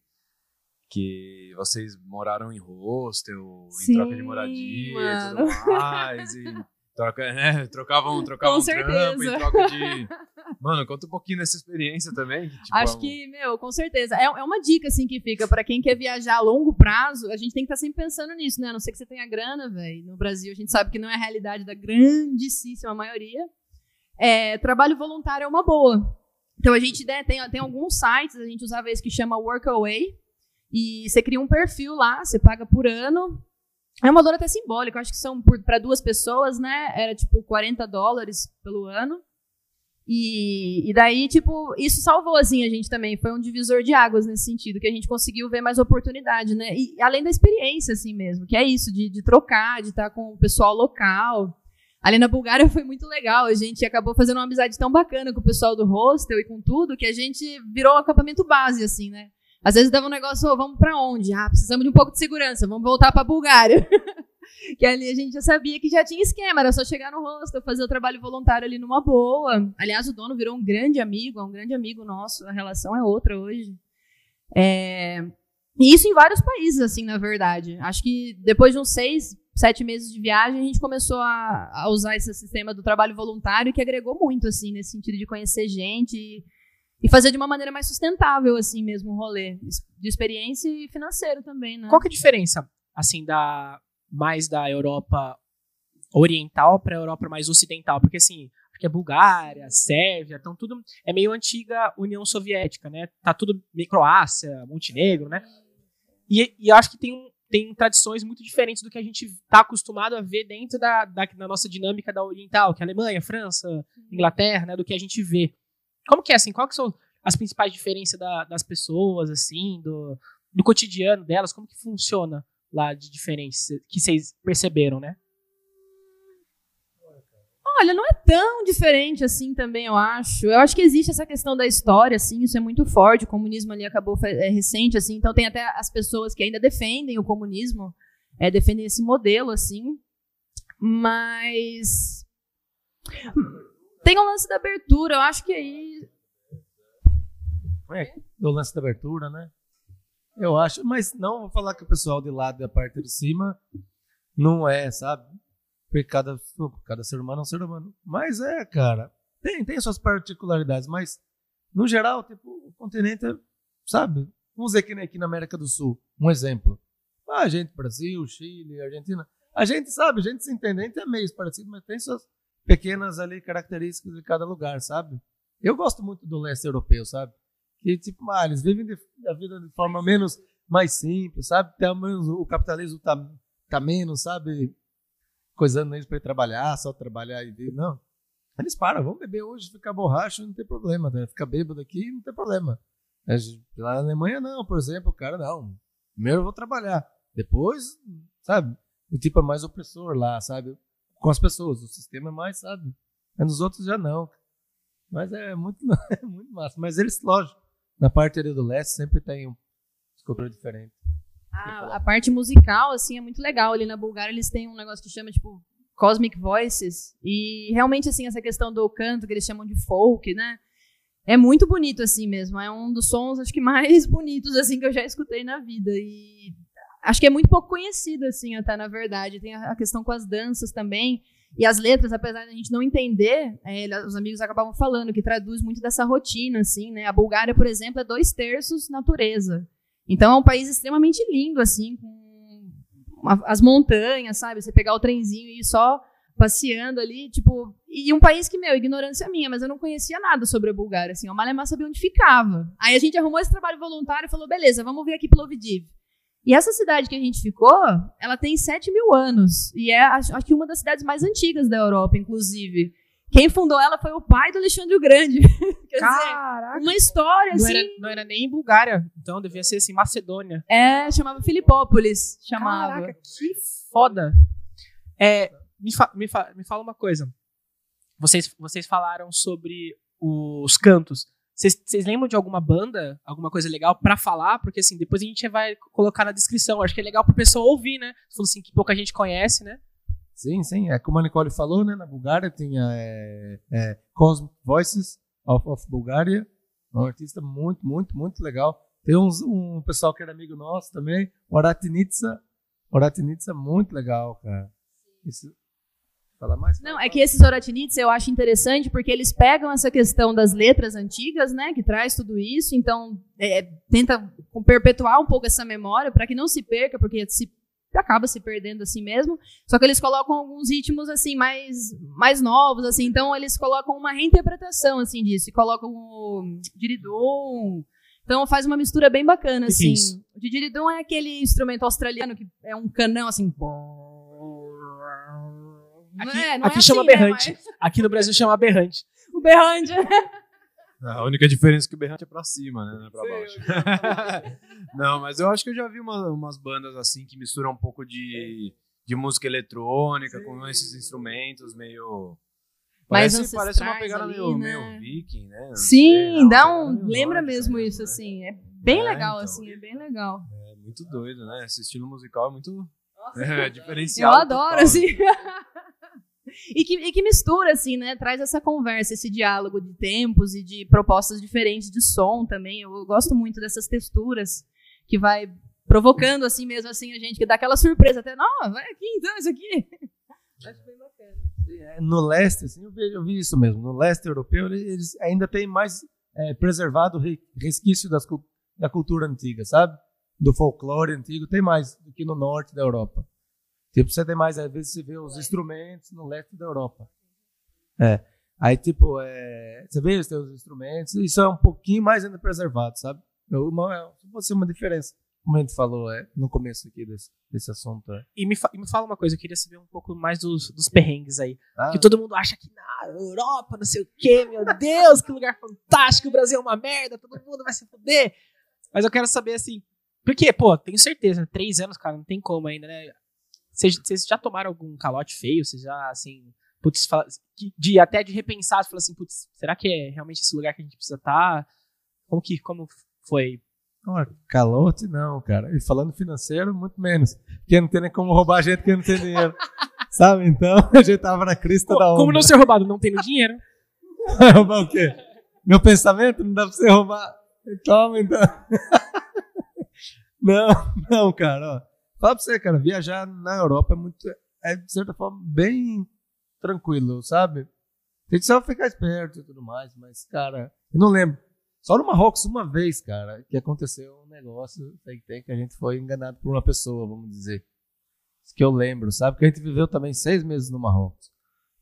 Speaker 2: que vocês moraram em hostel, Sim, em troca de moradia mano. e tudo mais, e troca, né, trocavam, trocavam com trampo em troca de... Mano, conta um pouquinho dessa experiência também. Que, tipo,
Speaker 3: Acho
Speaker 2: é um...
Speaker 3: que, meu, com certeza. É, é uma dica, assim, que fica para quem quer viajar a longo prazo, a gente tem que estar tá sempre pensando nisso, né? A não ser que você tenha grana, velho. No Brasil, a gente sabe que não é a realidade da grandíssima maioria. É, trabalho voluntário é uma boa. Então, a gente né, tem, tem alguns sites, a gente usava esse que chama Workaway, e você cria um perfil lá, você paga por ano. É um valor até simbólico, acho que são para duas pessoas, né? Era tipo 40 dólares pelo ano. E, e, daí, tipo, isso salvou, assim, a gente também. Foi um divisor de águas nesse sentido, que a gente conseguiu ver mais oportunidade, né? E além da experiência, assim mesmo, que é isso, de, de trocar, de estar com o pessoal local. Ali na Bulgária foi muito legal. A gente acabou fazendo uma amizade tão bacana com o pessoal do hostel e com tudo, que a gente virou um acampamento base, assim, né? Às vezes dava um negócio, oh, vamos para onde? Ah, precisamos de um pouco de segurança, vamos voltar para Bulgária. que ali a gente já sabia que já tinha esquema, era só chegar no hostel, fazer o trabalho voluntário ali numa boa. Aliás, o dono virou um grande amigo, é um grande amigo nosso, a relação é outra hoje. É... E isso em vários países, assim, na verdade. Acho que depois de uns seis, sete meses de viagem, a gente começou a, a usar esse sistema do trabalho voluntário que agregou muito, assim, nesse sentido de conhecer gente e, fazer de uma maneira mais sustentável, assim mesmo, o rolê. De experiência e financeiro também, né?
Speaker 1: Qual que é a diferença, assim, da mais da Europa oriental para a Europa mais ocidental? Porque, assim, que é Bulgária, Sérvia, então tudo é meio antiga União Soviética, né? Tá tudo meio Croácia, Montenegro, né? E, e acho que tem, tem tradições muito diferentes do que a gente está acostumado a ver dentro da, da, da, nossa dinâmica da oriental, que é Alemanha, França, Inglaterra, né? Do que a gente vê. Como que é, assim? Que são as principais diferenças da, das pessoas, assim, do, do cotidiano delas? Como que funciona lá de diferença que vocês perceberam, né?
Speaker 3: Olha, não é tão diferente assim também, eu acho. Eu acho que existe essa questão da história, assim, isso é muito forte. O comunismo ali acabou é recente, assim, então tem até as pessoas que ainda defendem o comunismo, é, defendem esse modelo, assim. Mas tem o lance da abertura, eu acho que aí.
Speaker 4: É, do lance da abertura, né? Eu acho, mas não vou falar que o pessoal de lá da parte de cima não é, sabe? Porque cada, cada ser humano é um ser humano. Mas é, cara, tem, tem suas particularidades, mas no geral, tipo, o continente é, sabe? Vamos dizer que nem aqui na América do Sul, um exemplo. Ah, a gente, Brasil, Chile, Argentina, a gente sabe, a gente se entende, a gente é meio parecido, mas tem suas pequenas ali características de cada lugar, sabe? Eu gosto muito do leste europeu, sabe? Que, tipo, ah, eles vivem de, a vida de forma menos, mais simples, sabe? Até menos o capitalismo tá, tá menos, sabe? coisando eles para ir trabalhar, só trabalhar e. Não. Eles param, vamos beber hoje, ficar borracho, não tem problema. Né? Ficar bêbado aqui, não tem problema. Lá na Alemanha, não, por exemplo, o cara, não. Primeiro eu vou trabalhar. Depois, sabe? O tipo é mais opressor lá, sabe? Com as pessoas. O sistema é mais, sabe? Mas nos outros já não. Mas é muito, é muito massa. Mas eles, lógico, na parte ali do leste sempre tem um escultor diferente.
Speaker 3: A, a, parte musical, assim, é muito legal. Ali na Bulgária eles têm um negócio que chama, tipo, Cosmic Voices. E realmente, assim, essa questão do canto, que eles chamam de folk, né? É muito bonito, assim mesmo. É um dos sons, acho que, mais bonitos, assim, que eu já escutei na vida. E acho que é muito pouco conhecido, assim, até, na verdade. Tem a questão com as danças também. E as letras, apesar de a gente não entender, é, os amigos acabavam falando que traduz muito dessa rotina, assim, né? A Bulgária, por exemplo, é dois terços natureza. Então é um país extremamente lindo, assim, com as montanhas, sabe? Você pegar o trenzinho e ir só passeando ali, tipo. E um país que, meu, ignorância minha, mas eu não conhecia nada sobre a Bulgária, assim. O Malemar sabia onde ficava. Aí a gente arrumou esse trabalho voluntário e falou: beleza, vamos vir aqui Plovdiv. E essa cidade que a gente ficou, ela tem 7 mil anos. E é, acho, acho que uma das cidades mais antigas da Europa, inclusive. Quem fundou ela foi o pai do Alexandre o Grande. Quer Caraca. dizer, uma história
Speaker 1: não
Speaker 3: assim.
Speaker 1: Era, não era nem em Bulgária, então devia ser assim, Macedônia.
Speaker 3: É, chamava Filipópolis. Chamava.
Speaker 1: Caraca, que foda. É, me, fa, me, fa, me fala uma coisa. Vocês, vocês falaram sobre os cantos. Vocês lembram de alguma banda, alguma coisa legal para falar? Porque assim, depois a gente vai colocar na descrição. Acho que é legal pro pessoal ouvir, né? Falou assim que pouca gente conhece, né?
Speaker 4: Sim, sim. É como a Nicole falou, né? Na Bulgária tinha é, é, Cosmic Voices of, of Bulgaria. Um artista muito, muito, muito legal. Tem uns, um pessoal que era amigo nosso também, Oratinitsa. Oratinitsa, muito legal, cara. Isso, Fala mais.
Speaker 3: Não, é que esses Oratinits eu acho interessante porque eles pegam essa questão das letras antigas, né, que traz tudo isso, então é, tenta perpetuar um pouco essa memória para que não se perca, porque se acaba se perdendo assim mesmo. Só que eles colocam alguns ritmos assim mais mais novos assim, então eles colocam uma reinterpretação assim disso, e colocam o diridum. Então faz uma mistura bem bacana que assim. Que o diridum é aquele instrumento australiano que é um canão assim.
Speaker 1: Aqui, é, aqui é chama assim, né, berrante. Né, mas... Aqui no Brasil chama berrante.
Speaker 3: O berrante.
Speaker 2: A única diferença é que o berrante é pra cima, né? Não é pra Sim, baixo. não, mas eu acho que eu já vi uma, umas bandas assim que misturam um pouco de, de música eletrônica Sim. com esses instrumentos meio. Parece, parece uma pegada ali, meio, né? meio viking, né?
Speaker 3: Sim, sei, dá um. Lembra mesmo isso, né? assim. É bem é, legal, então, assim, é bem legal.
Speaker 2: É muito doido, né? Esse estilo musical é muito Nossa, é, diferenciado.
Speaker 3: Eu adoro, total. assim. E que, e que mistura, assim, né? Traz essa conversa, esse diálogo de tempos e de propostas diferentes de som também. Eu gosto muito dessas texturas que vai provocando assim mesmo, assim, a gente, que dá aquela surpresa até, não, vai aqui então, isso aqui. Acho bem bacana.
Speaker 4: É, No leste, assim, eu, vejo, eu vi isso mesmo. No leste europeu, ele- eles ainda têm mais é, preservado o re- resquício das, da cultura antiga, sabe? Do folclore antigo, tem mais do que no norte da Europa. Tipo, você tem mais, às vezes você vê os instrumentos no leste da Europa. É. Aí, tipo, é, você vê os teus instrumentos, isso é um pouquinho mais ainda preservado, sabe? Uma, é, pode ser uma diferença, como a gente falou é, no começo aqui desse, desse assunto. É.
Speaker 1: E me, e me fala uma coisa, eu queria saber um pouco mais dos, dos perrengues aí.
Speaker 4: Ah,
Speaker 1: Que todo mundo acha que na Europa, não sei o quê, meu Deus, que lugar fantástico, o Brasil é uma merda, todo mundo vai se fuder. Mas eu quero saber assim, porque, pô, tenho certeza, três anos, cara, não tem como ainda, né? Vocês já tomaram algum calote feio? Vocês já, assim, putz, fala- de, de- até de repensar, você fala assim, putz, será que é realmente esse lugar que a gente precisa estar? Como que, como foi?
Speaker 4: Não, calote não, cara. E falando financeiro, muito menos. Porque não tem nem como roubar gente que não tem dinheiro. Sabe? Então, a gente tava na crista da onda.
Speaker 1: Como não ser roubado? Não tendo dinheiro?
Speaker 4: Vai roubar o quê? Meu pensamento não dá pra você roubar. Toma, então. não, não, cara. Ó. Fala pra você, cara, viajar na Europa é muito. É, de certa forma, bem tranquilo, sabe? Tem que só ficar esperto e tudo mais, mas, cara, eu não lembro. Só no Marrocos, uma vez, cara, que aconteceu um negócio tem, tem que a gente foi enganado por uma pessoa, vamos dizer. Isso que eu lembro, sabe? Porque a gente viveu também seis meses no Marrocos.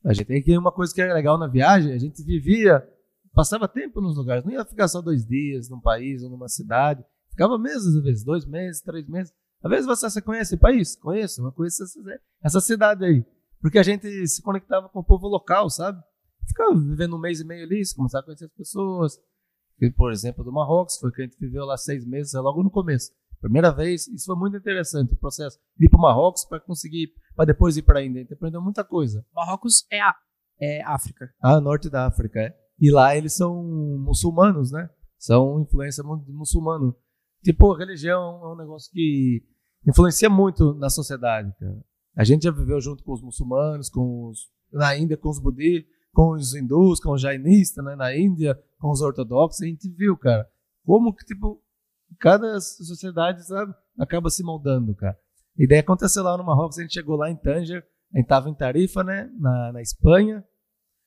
Speaker 4: A gente tem que uma coisa que era legal na viagem, a gente vivia, passava tempo nos lugares, não ia ficar só dois dias num país ou numa cidade, ficava meses às vezes, dois meses, três meses. Às vezes você, você conhece o país? Conheço, mas conheço essa, essa cidade aí. Porque a gente se conectava com o povo local, sabe? Ficava vivendo um mês e meio ali, começava a conhecer as pessoas. E, por exemplo, do Marrocos, foi que a gente viveu lá seis meses, é logo no começo. Primeira vez, isso foi muito interessante, o processo de ir para o Marrocos para conseguir, para depois ir para a Índia. A gente aprendeu muita coisa.
Speaker 1: Marrocos é, a, é África.
Speaker 4: Ah, norte da África, é. E lá eles são muçulmanos, né? São influência mu- Tipo, religião é um negócio que influencia muito na sociedade, cara. A gente já viveu junto com os muçulmanos, com os, na Índia com os budistas, com os hindus, com os jainistas, né? Na Índia, com os ortodoxos. A gente viu, cara, como que, tipo, cada sociedade, sabe, acaba se moldando, cara. E daí aconteceu lá no Marrocos, a gente chegou lá em Tanger, a gente tava em Tarifa, né? Na, na Espanha.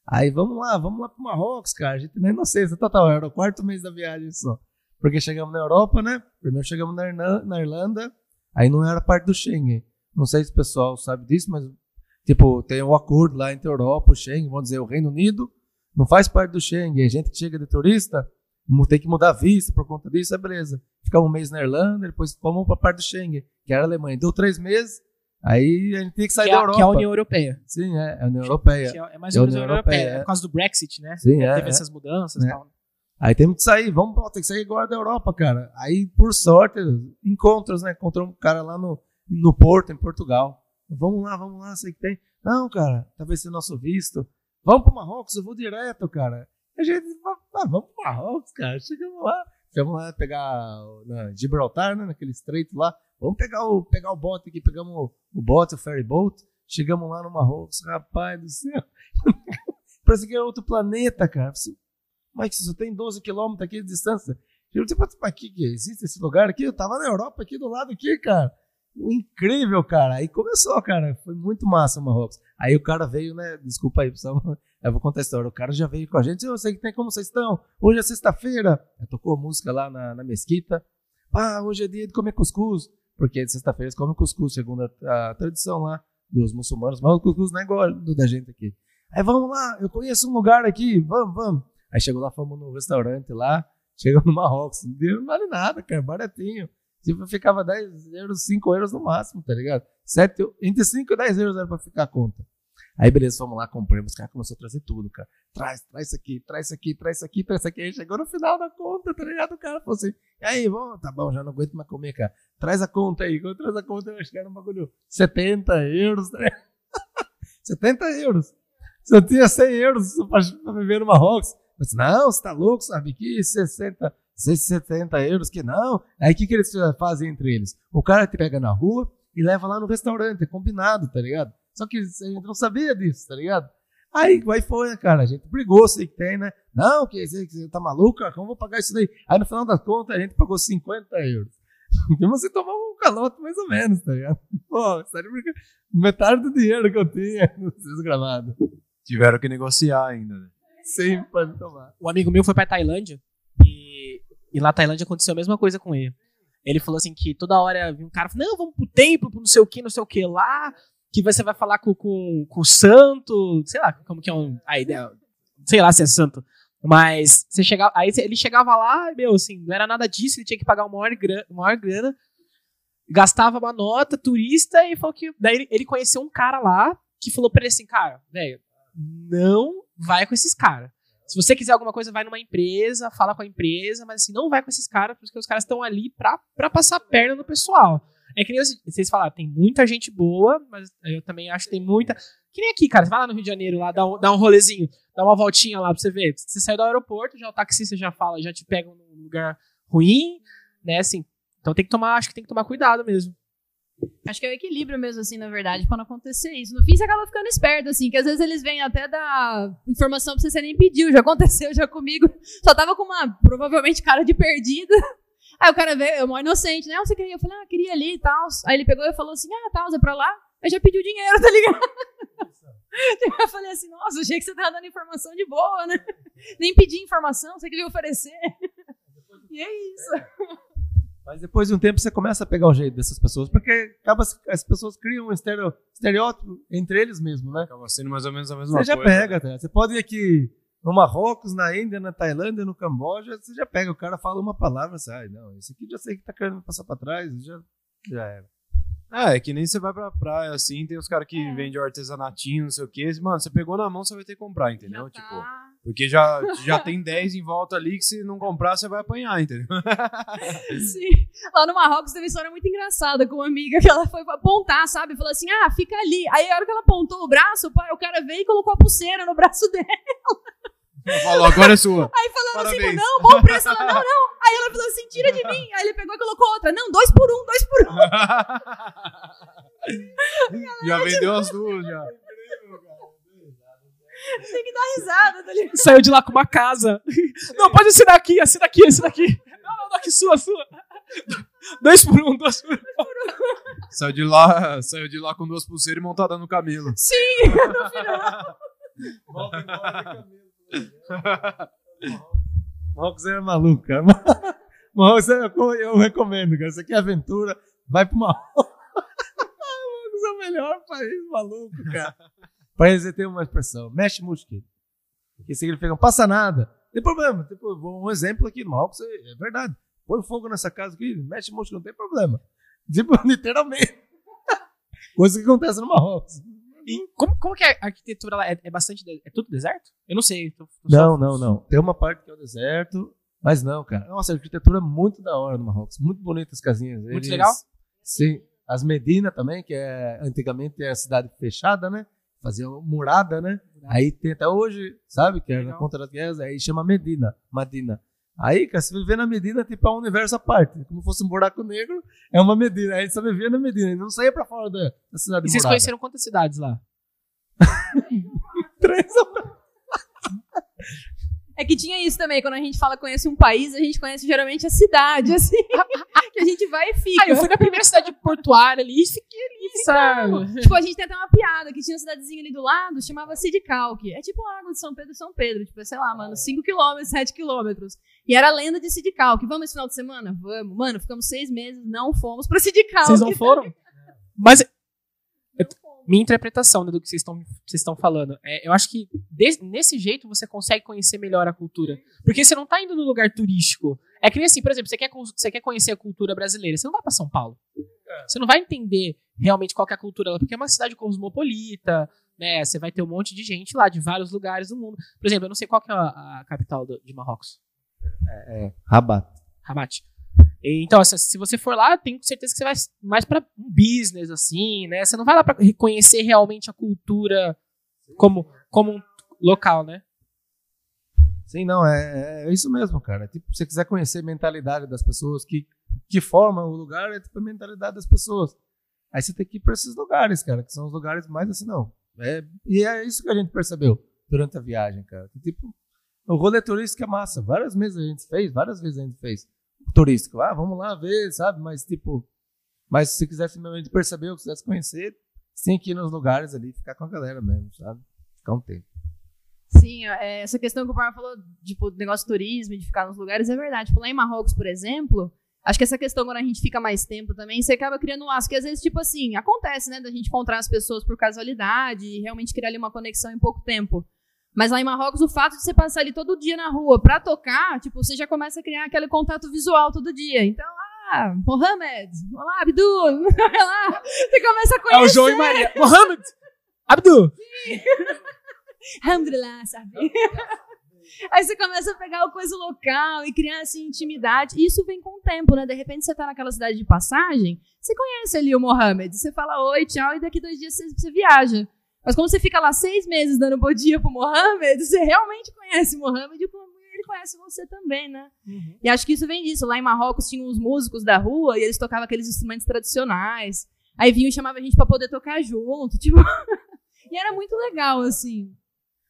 Speaker 4: Aí vamos lá, vamos lá pro Marrocos, cara. A gente nem inocência total, era o quarto mês da viagem só. Porque chegamos na Europa, né? Primeiro chegamos na, Irlanda, aí não era parte do Schengen. Não sei se o pessoal sabe disso, mas tipo, tem um acordo lá entre a Europa, o Schengen, vamos dizer, o Reino Unido não faz parte do Schengen. A gente que chega de turista tem que mudar a vista por conta disso, é beleza. Ficamos um mês na Irlanda, depois fomos pra parte do Schengen, que era a Alemanha. Deu três meses, aí a gente tinha que sair
Speaker 1: Que
Speaker 4: da
Speaker 1: é,
Speaker 4: Europa.
Speaker 1: que é a União Europeia.
Speaker 4: Sim, é, é a União Europeia.
Speaker 1: Que é, é mais
Speaker 4: É
Speaker 1: ou
Speaker 4: a
Speaker 1: menos a
Speaker 4: União
Speaker 1: Europeia. É por causa do Brexit, né?
Speaker 4: Sim,
Speaker 1: É, Teve
Speaker 4: é.
Speaker 1: essas mudanças e tal.
Speaker 4: Aí temos que sair, vamos, tem que sair agora da Europa, cara. Aí, por sorte, encontros, né? Encontramos um cara lá no, no Porto, em Portugal. Vamos lá, vamos lá, sei que tem. Não, cara, talvez seja nosso visto. Vamos pro Marrocos, eu vou direto, cara. A gente, ah, vamos pro Marrocos, cara. Chegamos lá, chegamos lá pegar na Gibraltar, né? Naquele estreito lá. Vamos pegar o, pegar o bote aqui, pegamos o, o bote, o ferry boat. Chegamos lá no Marrocos, rapaz do céu. Parece que é outro planeta, cara. Mas só tem 12 quilômetros aqui de distância. Eu tipo, mas aqui que existe esse lugar aqui? Eu tava na Europa aqui do lado aqui, cara. Incrível, cara. Aí começou, cara. Foi muito massa o Marrocos. Aí o cara veio, né? Desculpa aí, pessoal. Eu vou contar a história. O cara já veio com a gente. Eu sei que tem como vocês estão. Hoje é sexta-feira. Tocou música lá na, na mesquita. Ah, hoje é dia de comer cuscuz. Porque de sexta-feira eles comem cuscuz, segundo a, a tradição lá dos muçulmanos. Mas o cuscuz não é igual do da gente aqui. Aí vamos lá, eu conheço um lugar aqui, vamos, vamos. Aí chegou lá, fomos no restaurante lá, chegamos no Marrocos, não vale nada, cara, baratinho. Tipo, ficava 10 euros, 5 euros no máximo, tá ligado? 7, entre 5 e 10 euros era pra ficar a conta. Aí beleza, fomos lá, compramos, o cara começou a trazer tudo, cara. Traz, traz isso aqui, traz isso aqui, traz isso aqui, traz isso aqui. Aí chegou no final da conta, tá ligado? O cara falou assim, e aí, vamos, tá bom, já não aguento mais comer, cara. Traz a conta aí. Quando traz a conta, eu era um bagulho 70 euros, tá ligado? 70 euros. Eu tinha 100 euros pra viver no Marrocos. Disse, não, você tá louco, sabe? Que 60, 70 euros, que não. Aí o que, que eles fazem entre eles? O cara te pega na rua e leva lá no restaurante, é combinado, tá ligado? Só que a gente não sabia disso, tá ligado? Aí, aí foi, né, cara? A gente brigou, sei que tem, né? Não, que você, você tá maluco, cara? como vou pagar isso daí? Aí no final das contas a gente pagou 50 euros. Mesmo assim, tomava um calote mais ou menos, tá ligado? Pô, sério, metade do dinheiro que eu tinha no gramado.
Speaker 2: Tiveram que negociar ainda, né?
Speaker 4: Sim, pode tomar.
Speaker 1: O amigo meu foi pra Tailândia e, e lá na Tailândia aconteceu a mesma coisa com ele. Ele falou assim que toda hora vinha um cara falando, não, vamos pro templo, pro não sei o que, não sei o que lá, que você vai falar com, com, com o santo, sei lá, como que é um, a ideia, sei lá se é santo. Mas você chegava, aí ele chegava lá, meu, assim, não era nada disso, ele tinha que pagar uma maior grana, maior grana gastava uma nota, turista, e falou que. Daí ele conheceu um cara lá que falou pra ele assim, cara, velho, não vai com esses caras. Se você quiser alguma coisa, vai numa empresa, fala com a empresa, mas assim, não vai com esses caras, porque os caras estão ali pra, pra passar perna no pessoal. É que nem vocês falaram, tem muita gente boa, mas eu também acho que tem muita. Que nem aqui, cara. Você vai lá no Rio de Janeiro, lá, dá um, dá um rolezinho, dá uma voltinha lá pra você ver. Você sai do aeroporto, já o taxista já fala, já te pega num lugar ruim, né? Assim. Então tem que tomar, acho que tem que tomar cuidado mesmo.
Speaker 3: Acho que é o equilíbrio mesmo, assim, na verdade, pra não acontecer isso. No fim, você acaba ficando esperto, assim, que às vezes eles vêm até dar informação pra você, você nem pediu. Já aconteceu já comigo. Só tava com uma, provavelmente, cara de perdida. Aí o cara veio, eu mó inocente, né? Ah, você queria? Eu falei, ah, queria ali e tal. Aí ele pegou e falou assim, ah, tal, é pra lá. Aí já pediu dinheiro, tá ligado? Eu falei assim, nossa, achei que você tava dando informação de boa, né? Nem pedi informação, você queria oferecer. E é isso.
Speaker 4: Mas depois de um tempo você começa a pegar o jeito dessas pessoas, porque acaba, as pessoas criam um estereótipo entre eles mesmos, né?
Speaker 2: Acaba sendo mais ou menos a mesma coisa.
Speaker 4: Você já pega, tá? Você pode ir aqui no Marrocos, na Índia, na Tailândia, no Camboja, você já pega, o cara fala uma palavra, você, ai, não, esse aqui já sei que tá querendo passar pra trás, já, já era.
Speaker 2: Ah, é que nem você vai pra praia assim, tem os caras que é. vendem artesanatinho, não sei o que. Mano, você pegou na mão, você vai ter que comprar, entendeu?
Speaker 3: Já tá.
Speaker 2: Tipo, porque já, já tem 10 em volta ali que se não comprar, você vai apanhar, entendeu?
Speaker 3: Sim. Lá no Marrocos teve uma história muito engraçada com uma amiga que ela foi apontar, sabe? Falou assim: ah, fica ali. Aí a hora que ela apontou o braço, o cara veio e colocou a pulseira no braço dela.
Speaker 2: Falou, agora é sua.
Speaker 3: Aí falando assim, não, bom preço. Ela, não, não. Aí ela falou assim, tira de mim. Aí ele pegou e colocou outra. Não, dois por um, dois por um.
Speaker 2: já vendeu as duas, já.
Speaker 3: Tem que dar risada, tá ligado?
Speaker 1: Saiu de lá com uma casa. Não, pode assinar aqui, assina aqui, assina aqui. Não, não, não, aqui sua, sua. Dois por um, dois por um.
Speaker 2: Saiu de lá, saiu de lá com duas pulseiras e montada no camelo.
Speaker 3: Sim, no final.
Speaker 4: Volta embora camelo. Marrocos é maluco, cara. Marrocos é, eu recomendo, cara. Isso aqui é aventura. Vai pro Marrocos. Marrocos é o melhor país maluco, cara. Para eles ter uma expressão. Mexe mosquito. Que significa não passa nada. Tem problema. Tipo, um exemplo aqui no Marrocos é, verdade. Põe fogo nessa casa aqui, mexe mosquito, não tem problema. Tipo, literalmente. Coisa que acontece no Marrocos.
Speaker 1: E como, como que é a arquitetura lá? É, é bastante. É tudo deserto? Eu não sei. Tô, tô
Speaker 4: não, não, não. Tem uma parte que é o deserto, mas não, cara. Nossa, a arquitetura é muito da hora no Marrocos. Muito bonitas as casinhas.
Speaker 1: Muito Eles, legal?
Speaker 4: Sim. As Medina também, que é antigamente é a cidade fechada, né? Fazia murada, né? Aí tem até hoje, sabe? Que era na conta das guerras, aí chama Medina, Madina. Aí, cara, você viver na Medina, tipo, é um universo à parte. Como fosse um buraco negro, é uma Medina. Aí só vivia na Medina, não saía pra fora da, da cidade.
Speaker 1: E vocês conheceram quantas cidades lá?
Speaker 4: Três ou
Speaker 3: é que tinha isso também, quando a gente fala conhece um país, a gente conhece geralmente a cidade, assim. que a gente vai e fica.
Speaker 1: Ah, eu fui na primeira cidade portuária ali e fiquei ali, sabe?
Speaker 3: Tipo, a gente tem até uma piada, que tinha uma cidadezinha ali do lado, chamava Sidicalque. É tipo a água de São Pedro São Pedro. Tipo, sei lá, mano, 5 km, 7 km. E era a lenda de Sidicalque. Vamos esse final de semana? Vamos. Mano, ficamos seis meses, não fomos pra Sidicalque.
Speaker 1: Vocês não foram? Mas minha interpretação né, do que vocês estão falando. É, eu acho que nesse jeito você consegue conhecer melhor a cultura. Porque você não está indo no lugar turístico. É que nem assim, por exemplo, você quer, você quer conhecer a cultura brasileira, você não vai para São Paulo. É. Você não vai entender realmente qual é a cultura lá, porque é uma cidade cosmopolita, né? Você vai ter um monte de gente lá, de vários lugares do mundo. Por exemplo, eu não sei qual é a, a capital do, de Marrocos.
Speaker 4: É, é Rabat.
Speaker 1: Rabat. Então, se você for lá, tenho certeza que você vai mais para um business, assim, né? Você não vai lá para reconhecer realmente a cultura como, como um local, né?
Speaker 4: Sim, não, é, é isso mesmo, cara. Tipo, se você quiser conhecer a mentalidade das pessoas, que, que formam o lugar, é tipo a mentalidade das pessoas. Aí você tem que ir para esses lugares, cara, que são os lugares mais assim, não. É, e é isso que a gente percebeu durante a viagem, cara. Que, tipo, o rolê turístico é massa. Várias vezes a gente fez, várias vezes a gente fez. Turístico. Ah, vamos lá ver, sabe? Mas, tipo, mas se quisesse realmente perceber ou quisesse conhecer, tem que ir nos lugares ali, ficar com a galera mesmo, sabe? Ficar um tempo.
Speaker 3: Sim, é, essa questão que o Parma falou, tipo, do negócio de turismo, de ficar nos lugares, é verdade. Tipo, lá em Marrocos, por exemplo, acho que essa questão, quando a gente fica mais tempo também, você acaba criando um laço. Que às vezes, tipo assim, acontece, né, da gente encontrar as pessoas por casualidade e realmente criar ali uma conexão em pouco tempo. Mas lá em Marrocos, o fato de você passar ali todo dia na rua pra tocar, tipo, você já começa a criar aquele contato visual todo dia. Então, ah, Mohamed, olá, Abdul, lá, você começa a conhecer.
Speaker 1: É o João e Maria. Mohamed! Abdu!
Speaker 3: Alhamdulillah, sabe? Aí você começa a pegar o coisa local e criar assim intimidade. E isso vem com o tempo, né? De repente você tá naquela cidade de passagem, você conhece ali o Mohamed, você fala oi, tchau, e daqui dois dias você, você viaja. Mas como você fica lá seis meses dando bom dia pro Mohamed, você realmente conhece o Mohamed e ele conhece você também, né?
Speaker 1: Uhum.
Speaker 3: E acho que isso vem disso. Lá em Marrocos tinham uns músicos da rua e eles tocavam aqueles instrumentos tradicionais. Aí vinham e chamavam a gente pra poder tocar junto, tipo. e era muito legal, assim.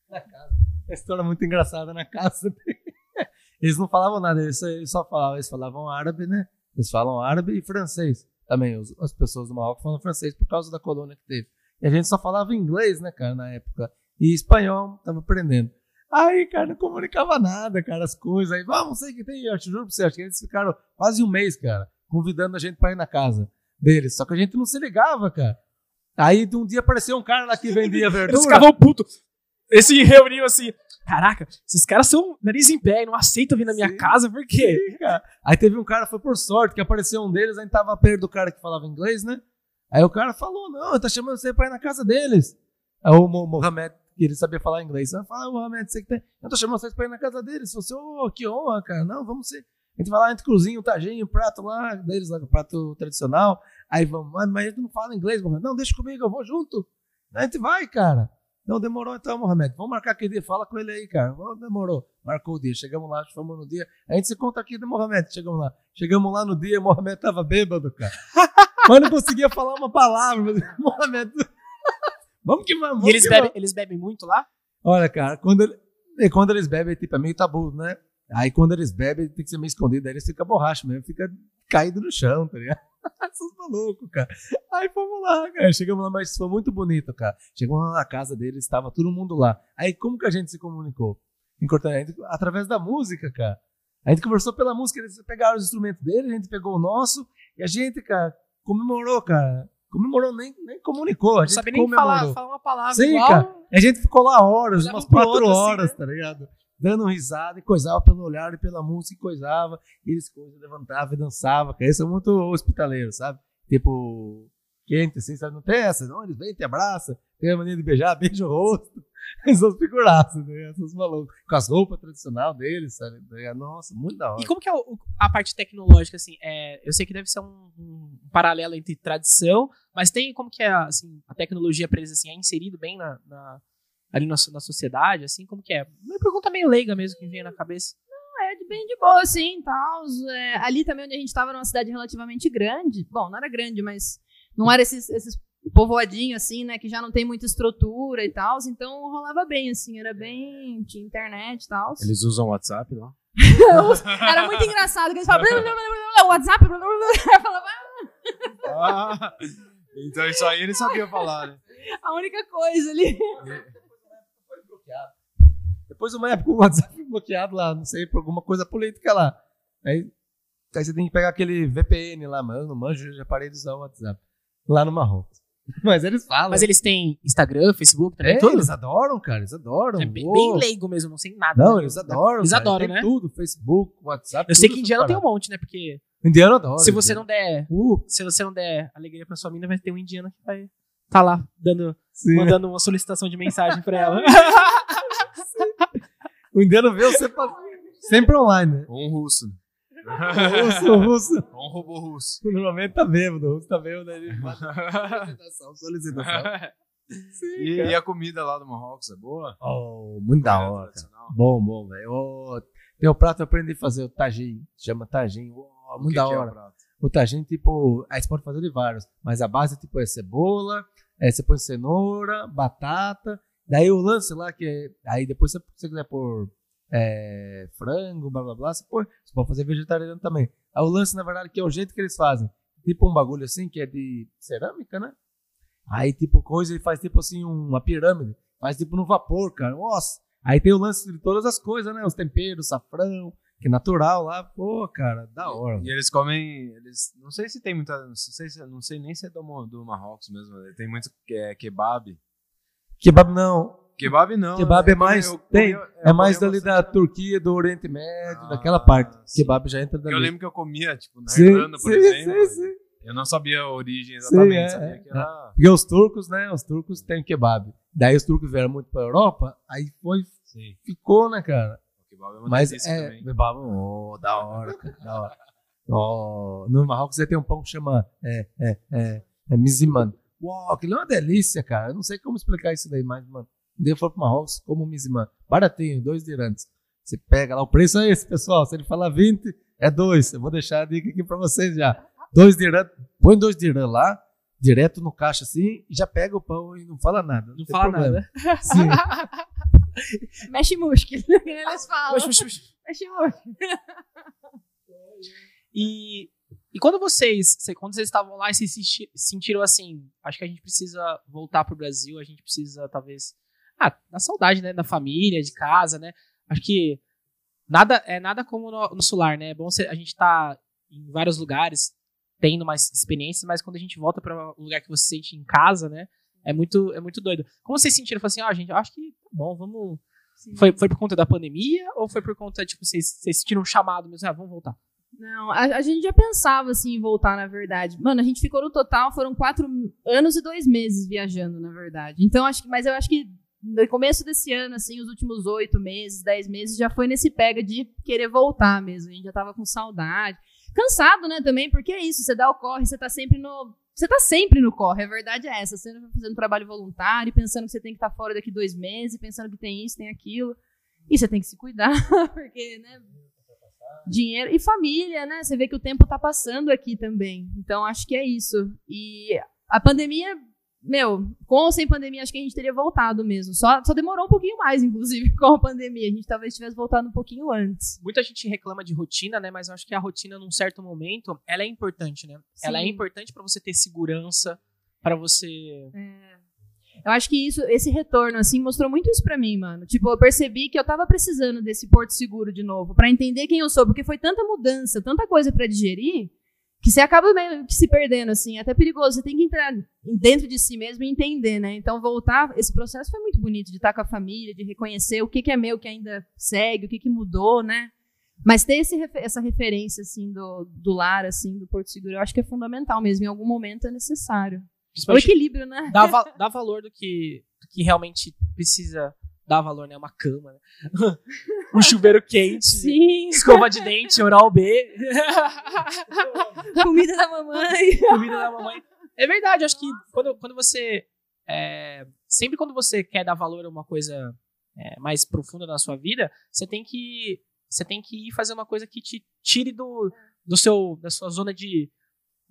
Speaker 4: Na casa. A história é muito engraçada na casa. Eles não falavam nada, eles só falavam, eles falavam árabe, né? Eles falam árabe e francês. Também, as pessoas do Marrocos falam francês por causa da colônia que teve. E a gente só falava inglês, né, cara, na época. E espanhol, tava aprendendo. Aí, cara, não comunicava nada, cara, as coisas. Aí, vamos, sei que tem, eu te juro pra você, acho que eles ficaram quase um mês, cara, convidando a gente pra ir na casa deles. Só que a gente não se ligava, cara. Aí, de um dia apareceu um cara lá que vendia verdura.
Speaker 1: Eles ficavam putos. Eles se reuniam assim. Caraca, esses caras são nariz em pé e não aceitam vir na minha
Speaker 4: Sim.
Speaker 1: casa, por quê?
Speaker 4: Sim. Aí teve um cara, foi por sorte, que apareceu um deles, a gente tava perto do cara que falava inglês, né? Aí o cara falou, não, tá chamando você pra ir na casa deles. Aí o Mo- Mohamed, que ele sabia falar inglês, aí fala, ah, Mohamed, você que tem... Eu tô chamando vocês pra ir na casa deles. Você, ô, que honra, cara. Não, vamos ser... A gente vai lá, a gente cozinha o tajinho, prato lá, deles lá, prato tradicional. Aí vamos, mas, mas a gente não fala inglês, Mohamed. Não, deixa comigo, eu vou junto. A gente vai, cara. Não, demorou então, Mohamed. Vamos marcar aquele dia. Fala com ele aí, cara. Vamos, demorou. Marcou o dia. Chegamos lá, fomos no dia. A gente se conta aqui do Mohamed. Chegamos lá. Chegamos lá no dia, Mohamed tava bêbado, cara. Mas não conseguia falar uma palavra. vamos que vamos.
Speaker 1: E eles bebem,
Speaker 4: vamos.
Speaker 1: eles bebem muito lá?
Speaker 4: Olha, cara, quando, ele- quando eles bebem, tipo, é meio tabu, né? Aí quando eles bebem, tem que ser meio escondido. Aí eles ficam borracha mesmo, fica caído no chão, tá ligado? Esses malucos, cara. Aí fomos lá, cara. Chegamos lá, mas foi muito bonito, cara. Chegamos lá na casa deles, estava todo mundo lá. Aí como que a gente se comunicou? Gente- Através da música, cara. A gente conversou pela música, eles pegaram os instrumentos deles, a gente pegou o nosso, e a gente, cara, comemorou, cara. Comemorou, nem, nem comunicou. A
Speaker 1: Não
Speaker 4: gente
Speaker 1: sabe nem
Speaker 4: comemorou.
Speaker 1: falar, falar uma palavra
Speaker 4: Sim,
Speaker 1: igual.
Speaker 4: cara. A gente ficou lá horas, umas quatro
Speaker 1: outro, assim,
Speaker 4: horas,
Speaker 1: né?
Speaker 4: tá ligado? Dando risada e coisava pelo olhar e pela música e coisava. E eles coisa, levantavam e dançavam. Cara, isso é muito hospitaleiro, sabe? Tipo, quente, assim, sabe? Não tem essa, não. Eles vêm, te abraçam, tem a mania de beijar, beija o rosto. Essas figuraças, né? Essas malucos. Com as roupas tradicionais deles, sabe? Nossa, muito da hora.
Speaker 1: E como que é o- a parte tecnológica, assim? É, eu sei que deve ser um, um paralelo entre tradição, mas tem como que é, assim, a tecnologia pra eles, assim, é inserido bem na, na- ali na, na sociedade, assim? Como que é? Uma pergunta meio leiga mesmo que veio na cabeça.
Speaker 3: É bem de boa, assim, tal. É, ali também onde a gente tava, era uma cidade relativamente grande. Bom, não era grande, mas não era esses, esses povoadinhos, assim, né, que já não tem muita estrutura e tal. Então rolava bem, assim, era bem. Tinha internet e tal.
Speaker 2: Eles usam WhatsApp lá?
Speaker 3: Era muito engraçado, que eles falavam. blá, blá, blá, blá, blá, WhatsApp, blá, blá, blá. Eu falava,
Speaker 2: Ah, então isso aí ele sabia falar, né?
Speaker 3: a única coisa ali.
Speaker 4: Depois de uma época o WhatsApp foi bloqueado lá, não sei, por alguma coisa política lá. Aí, aí você tem que pegar aquele VPN lá, mano. Não manjo, eu já parei de usar o WhatsApp. Lá no Marrocos. Mas eles falam.
Speaker 1: Mas eles têm Instagram, Facebook, também,
Speaker 4: é,
Speaker 1: tudo?
Speaker 4: eles adoram, cara, eles adoram.
Speaker 1: É bem, bem leigo mesmo, não sei nada.
Speaker 4: Não,
Speaker 1: né?
Speaker 4: eles adoram.
Speaker 1: Eles
Speaker 4: cara,
Speaker 1: adoram,
Speaker 4: tem
Speaker 1: né?
Speaker 4: tudo, Facebook, WhatsApp.
Speaker 1: Eu sei que indiano tem um monte, né? Porque
Speaker 4: Indiano adora.
Speaker 1: se você
Speaker 4: indiano.
Speaker 1: não der.
Speaker 4: Uh,
Speaker 1: Se você não der alegria pra sua mina, vai ter um indiano que vai tá lá dando,
Speaker 4: sim.
Speaker 1: mandando uma solicitação de mensagem pra ela.
Speaker 4: O indiano vê você pra- sempre online, né?
Speaker 2: Ou um russo.
Speaker 4: O russo, o russo.
Speaker 2: Ou um robô russo.
Speaker 4: Normalmente tá bêbado, o russo tá bêbado, ele solicitação, solicitação. Sim,
Speaker 2: E, e a comida lá do Marrocos é boa?
Speaker 4: Oh, muito da hora? Bom, bom, velho. Ô, Meu prato eu aprendi a fazer o tagine, chama tagine. Oh,
Speaker 2: O
Speaker 4: muito da
Speaker 2: que é o
Speaker 4: hora. o tagine, tipo, aí você pode fazer de vários, mas a base, tipo, é cebola, é, você põe cenoura, batata, daí o lance lá, que é, aí depois, se você quiser pôr é, frango, blá blá blá, você, põe, você pode fazer vegetariano também. Aí o lance, na verdade, que é o jeito que eles fazem. Tipo um bagulho assim, que é de cerâmica, né? Aí, tipo, coisa, ele faz tipo assim, uma pirâmide. Faz tipo no vapor, cara. Nossa! Aí tem o lance de todas as coisas, né? Os temperos, safrão, que é natural lá. Pô, cara, da hora.
Speaker 2: E eles comem. Eles, não sei se tem muita. Não sei, se- não sei nem se é do, do Marrocos mesmo. Tem muito que é kebab.
Speaker 4: Kebab não.
Speaker 2: Kebab não.
Speaker 4: Kebab
Speaker 2: né?
Speaker 4: é mais.
Speaker 2: Eu
Speaker 4: tem,
Speaker 2: eu
Speaker 4: é mais dali da Turquia, do Oriente Médio,
Speaker 2: Ah,
Speaker 4: daquela parte.
Speaker 2: sim.
Speaker 4: Kebab já entra dali.
Speaker 2: Eu lembro que eu comia, tipo, na
Speaker 4: Sim,
Speaker 2: Irlanda, por
Speaker 4: sim,
Speaker 2: exemplo.
Speaker 4: sim, sim.
Speaker 2: Eu não sabia a origem
Speaker 4: Sim,
Speaker 2: exatamente.
Speaker 4: é,
Speaker 2: sabia
Speaker 4: é,
Speaker 2: que era.
Speaker 4: Porque os turcos, né? Os turcos têm kebab. Daí os turcos vieram muito pra Europa, aí foi,
Speaker 2: Sim.
Speaker 4: ficou, né, cara?
Speaker 2: O kebab é uma
Speaker 4: Mas é.
Speaker 2: também.
Speaker 4: Kebab, oh, da hora, cara, da hora. Oh, no Marrocos você tem um pão que chama é, é, é, é miziman. Uau, aquilo é uma delícia, cara. Eu não sei como explicar isso daí, mas, mano, um dia eu for pro Marrocos, como miziman. Baratinho, dois dirantes. Você pega lá, o preço é esse, pessoal. Se ele falar 20, é dois. Eu vou deixar a dica aqui pra vocês já. Dois dirantes, põe dois dirãs lá, direto no caixa assim, e já pega o pão e não fala nada.
Speaker 1: Não
Speaker 4: tem
Speaker 1: fala
Speaker 4: problema.
Speaker 1: nada.
Speaker 4: Sim.
Speaker 3: Mexe músculo, que eles falam.
Speaker 1: Oxe, oxe, oxe.
Speaker 3: Mexe músculo.
Speaker 1: E, e quando vocês, cê- quando vocês estavam lá e vocês se senti- sentiram assim, acho que a gente precisa voltar pro Brasil, a gente precisa talvez, ah, da saudade, né, da família, de casa, né? Acho que nada é nada como no, no solar, né? É bom a gente tá em vários lugares tendo mais experiências, mas quando a gente volta para um lugar que você sente em casa, né? É muito, é muito doido. Como vocês sentiram? Falaram assim, ó, gente, eu acho que tá bom, vamos.
Speaker 3: Sim.
Speaker 1: Foi, foi por conta da pandemia ou foi por conta, tipo, vocês, vocês sentiram um chamado mesmo? Ah, vamos voltar.
Speaker 3: Não, a, a gente já pensava assim em voltar, na verdade. Mano, a gente ficou no total, foram quatro anos e dois meses viajando, na verdade. Então, acho que, mas eu acho que no começo desse ano, assim, os últimos oito meses, dez meses, já foi nesse pega de querer voltar mesmo. A gente já tava com saudade. Cansado, né, também, porque é isso, você dá o corre, você tá sempre no. Você tá sempre no corre, a verdade é essa. Você tá fazendo trabalho voluntário, pensando que você tem que estar fora daqui dois meses, pensando que tem isso, tem aquilo. E você tem que se cuidar, porque, né, dinheiro e família, né? Você vê que o tempo tá passando aqui também. Então acho que é isso. E a pandemia, meu, com ou sem pandemia, acho que a gente teria voltado mesmo. Só, só demorou um pouquinho mais, inclusive, com a pandemia. A gente talvez tivesse voltado um pouquinho antes.
Speaker 1: muita gente reclama de rotina, né? Mas eu acho que a rotina, num certo momento, ela é importante, né? Ela é
Speaker 3: Sim.
Speaker 1: importante pra você ter segurança, pra você.
Speaker 3: Eu acho que isso, esse retorno, assim, mostrou muito isso pra mim, mano. Tipo, eu percebi que eu tava precisando desse porto seguro de novo, pra entender quem eu sou, porque foi tanta mudança, tanta coisa pra digerir, que você acaba meio que se perdendo, assim. É até perigoso. Você tem que entrar dentro de si mesmo e entender, né? Então, voltar, esse processo foi muito bonito, de estar com a família, de reconhecer o que, que é meu, que ainda segue, o que, que mudou, né? Mas ter esse, essa referência, assim, do, do lar, assim, do Porto Seguro, eu acho que é fundamental mesmo. Em algum momento é necessário. O
Speaker 1: Principalmente
Speaker 3: equilíbrio, né?
Speaker 1: dá, dá valor do que, do que realmente precisa dar valor, né? Uma cama, né? um chuveiro quente.
Speaker 3: Sim.
Speaker 1: Escova de dente, oral B.
Speaker 3: Comida da mamãe.
Speaker 1: comida da mamãe. É verdade, acho que quando, quando você. é, sempre quando você quer dar valor a uma coisa é, mais profunda na sua vida, você tem que. Você tem que ir fazer uma coisa que te tire do, do seu, da sua zona de.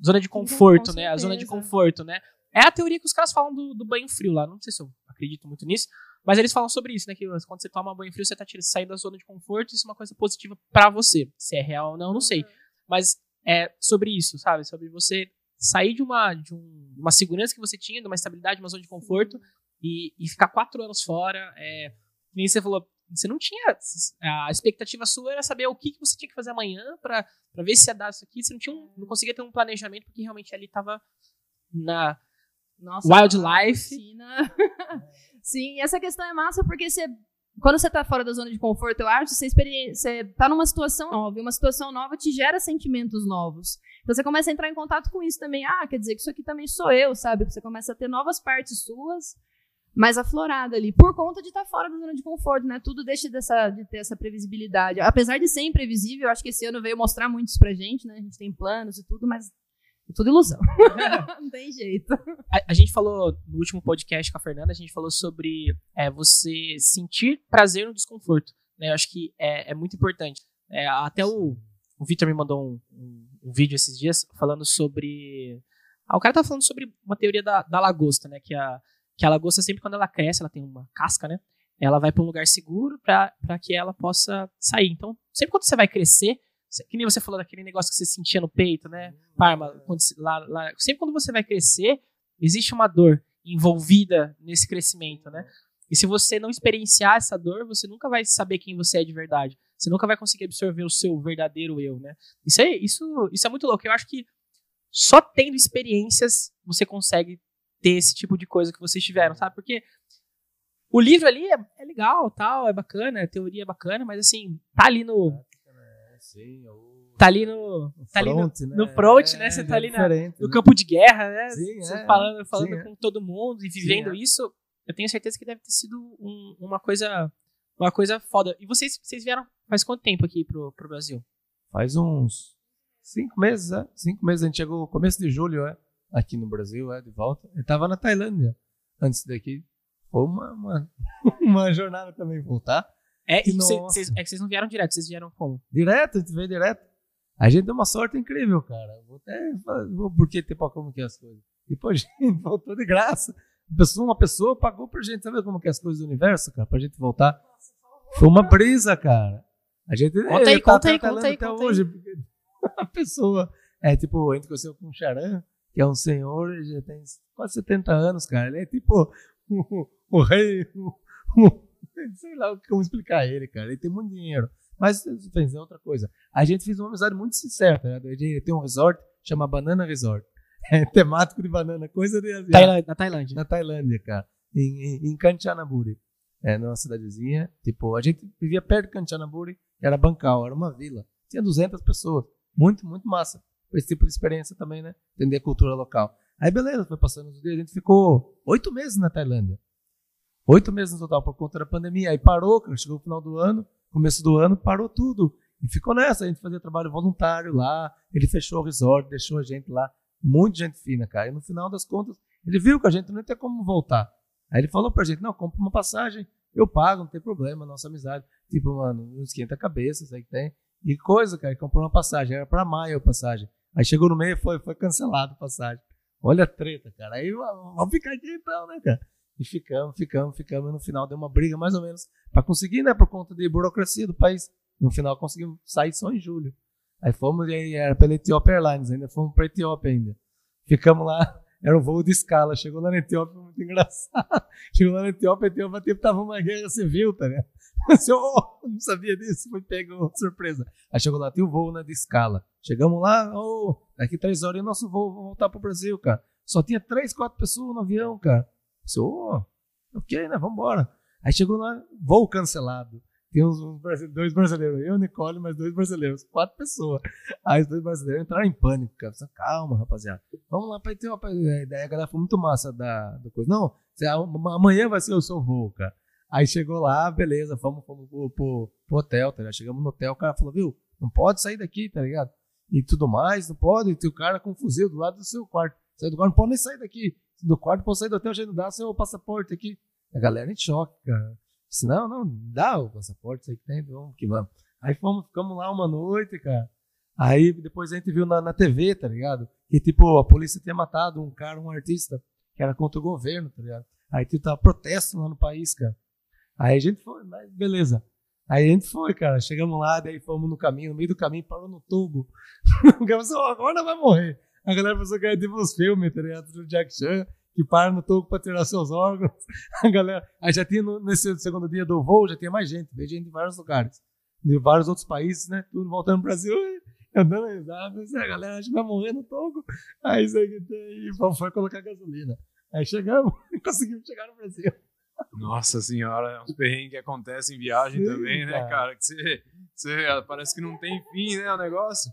Speaker 1: Zona de conforto,
Speaker 3: com
Speaker 1: né? A zona de conforto, né? É a teoria que os caras falam do, do banho frio lá. Não sei se eu acredito muito nisso, mas eles falam sobre isso, né? Que quando você toma banho frio, você tá tirando, saindo da zona de conforto, isso é uma coisa positiva pra você. Se é real ou não, não sei mas é sobre isso, sabe? Sobre você sair de uma, de um- uma segurança que você tinha, de uma estabilidade, uma zona de conforto, e, e ficar quatro anos fora. É, nem você falou, você não tinha. A expectativa sua era saber o que, que você tinha que fazer amanhã pra ver se ia dar isso aqui. Você não, tinha um- não conseguia ter um planejamento, porque realmente ali tava na.
Speaker 3: Nossa,
Speaker 1: Wildlife.
Speaker 3: Sim, essa questão é massa porque você. Quando você tá fora da zona de conforto, eu acho, você, você tá numa situação nova. E uma situação nova te gera sentimentos novos. Então você começa a entrar em contato com isso também. Ah, quer dizer que isso aqui também sou eu, sabe? Você começa a ter novas partes suas mais aflorada ali, por conta de estar fora da zona de conforto, né? Tudo deixa dessa, de ter essa previsibilidade. Apesar de ser imprevisível, eu acho que esse ano veio mostrar muito isso pra gente, né? A gente tem planos e tudo, mas tudo ilusão. Não tem jeito.
Speaker 1: A, a gente falou no último podcast com a Fernanda, a gente falou sobre é, você sentir prazer no desconforto. Né? Eu acho que é, é muito importante. É, até o, o Victor me mandou um, um- um vídeo esses dias falando sobre. Ah, o cara tá falando sobre uma teoria da, da lagosta, né? Que a, que a lagosta, sempre quando ela cresce, ela tem uma casca, né? Ela vai para um lugar seguro para que ela possa sair. Então, sempre quando você vai crescer, Que nem você falou daquele negócio que você sentia no peito, né? Parma, quando, lá, lá, sempre quando você vai crescer, existe uma dor envolvida nesse crescimento, né? E se você não experienciar essa dor, você nunca vai saber quem você é de verdade. Você nunca vai conseguir absorver o seu verdadeiro eu, né? Isso é, isso, isso é muito louco. Eu acho que só tendo experiências você consegue ter esse tipo de coisa que vocês tiveram, sabe? Porque o livro ali é, é legal, tal, é bacana, a teoria é bacana, mas assim, tá ali no.
Speaker 4: Sim, ou
Speaker 1: Tá ali no. Tá ali no,
Speaker 4: front, né?
Speaker 1: no front,
Speaker 4: É,
Speaker 1: né? Você
Speaker 4: já
Speaker 1: tá
Speaker 4: é
Speaker 1: ali na,
Speaker 4: diferente,
Speaker 1: no
Speaker 4: né?
Speaker 1: campo de guerra, né?
Speaker 4: Sim,
Speaker 1: Você
Speaker 4: é.
Speaker 1: falando, falando
Speaker 4: Sim, é.
Speaker 1: com todo mundo e vivendo
Speaker 4: é.
Speaker 1: isso, eu tenho certeza que deve ter sido um- uma coisa. Uma coisa foda. E vocês, vocês vieram faz quanto tempo aqui pro, pro Brasil?
Speaker 4: Faz uns cinco meses, é? Cinco meses. A gente chegou no começo de julho, é? Aqui no Brasil, é? De volta. Eu tava na Tailândia antes daqui. Foi uma, uma, uma jornada também voltar.
Speaker 1: É,
Speaker 4: Que
Speaker 1: e cê- cês- é que vocês não vieram direto, vocês vieram como?
Speaker 4: Direto, a gente veio direto. A gente deu uma sorte incrível, cara. Vou até vou- porque tipo, como que é as coisas. Depois a gente voltou de graça. Uma pessoa, uma pessoa pagou pra gente, sabe como que é as coisas do universo, cara? Pra gente voltar. Foi uma brisa, cara. A gente
Speaker 1: Conta aí,
Speaker 4: eh, tá
Speaker 1: conta aí, conta aí,
Speaker 4: até
Speaker 1: conta aí.
Speaker 4: hoje. porque A pessoa, é tipo, a gente conheceu com o Charan, que é um senhor, ele já tem quase 70 anos, cara. Ele é tipo o, o rei, o, o- sei lá como explicar ele, cara. Ele tem muito dinheiro. Mas fez outra coisa. A gente fez uma amizade muito sincera, tá ligado? Ele tem um resort, chama Banana Resort. É temático de banana, coisa de asiático
Speaker 1: Tailândia, na Tailândia.
Speaker 4: na Tailândia, cara. Em, em, em Kanchanaburi. É, numa cidadezinha. Tipo, a gente vivia perto de Kanchanaburi, era Bancal, era uma vila. Tinha 200 pessoas. Muito, muito massa. Esse tipo de experiência também, né? Entender a cultura local. Aí, beleza, foi passando os dias. A gente ficou oito meses na Tailândia. Oito meses no total por conta da pandemia. Aí parou. Chegou o final do ano, começo do ano, parou tudo. E ficou nessa. A gente fazia trabalho voluntário lá. Ele fechou o resort, deixou a gente lá. Muita gente fina, cara. E no final das contas, ele viu que a gente não ter como voltar. Aí ele falou pra gente: não, compra uma passagem, eu pago, não tem problema, nossa amizade. Tipo, mano, não esquenta a cabeça, aí que tem. E coisa, cara, comprou uma passagem, era pra maio a passagem. Aí chegou no meio foi, foi cancelado a passagem. Olha a treta, cara. Aí vamos ficar aqui então, né, cara? E ficamos, ficamos, ficamos. E no final deu uma briga mais ou menos pra conseguir, né, por conta de burocracia do país. No final conseguimos sair só em julho. Aí fomos, aí era pela Ethiopia Airlines, ainda fomos pra Etiópia ainda. Ficamos lá, era um voo de escala. Chegou lá na Etiópia, muito engraçado. Chegou lá na Etiópia, a Etiópia tipo, tava uma guerra civil, tá ligado? Assim, oh, não sabia disso, foi pego surpresa. Aí chegou lá, tem o voo né, de escala. Chegamos lá, oh, daqui três horas e nosso voo, vamos voltar pro Brasil, cara. Só tinha três, quatro pessoas no avião, cara. Assim, oh, ok, né, vambora. Aí chegou lá, voo cancelado. Tem uns, uns brasile- dois brasileiros, eu, Nicole, mais dois brasileiros, quatro pessoas. Aí os dois brasileiros entraram em pânico, cara. Calma, rapaziada. Vamos lá pra Etiópia. É, Daí a galera foi muito massa da, da coisa. Não, amanhã vai ser o seu voo, cara. Aí chegou lá, beleza, fomos, fomos pro, pro, pro hotel, tá ligado? Chegamos no hotel, o cara falou, viu, não pode sair daqui, tá ligado? E tudo mais, não pode. Tem o cara com um fuzil do lado do seu quarto. Sai do quarto, não pode nem sair daqui. Do quarto, pode sair do hotel, não dá seu passaporte aqui. A galera em choque, cara. Disse, não, não, dá o passaporte, aí que tem, vamos que vamos. Aí fomos, ficamos lá uma noite, cara. Aí depois a gente viu na, na TV, tá ligado? Que tipo, a polícia tinha matado um cara, um artista, que era contra o governo, tá ligado? Aí tipo, tava protesto lá no país, cara. Aí a gente foi, mas beleza. Aí a gente foi, cara. Chegamos lá, daí fomos no caminho, no meio do caminho, parou no Togo. o cara falou, "Ó, agora vai morrer. A galera pensou que era tipo os filmes, tá ligado? Do Jack Chan, que para no Togo pra tirar seus órgãos. A galera. Aí já tinha, no- nesse segundo dia do voo, já tinha mais gente. Veio gente de vários lugares. De vários outros países, né? Tudo voltando pro Brasil. Eu dando risada. assim, A galera acha que vai morrer no Togo. Aí isso tem. E foi- colocar gasolina. Aí chegamos conseguimos chegar no Brasil.
Speaker 2: Nossa senhora, é uns perrengues que acontecem em viagem
Speaker 4: Sim,
Speaker 2: também, né,
Speaker 4: cara.
Speaker 2: cara? Que você, você parece que não tem fim, né, o negócio.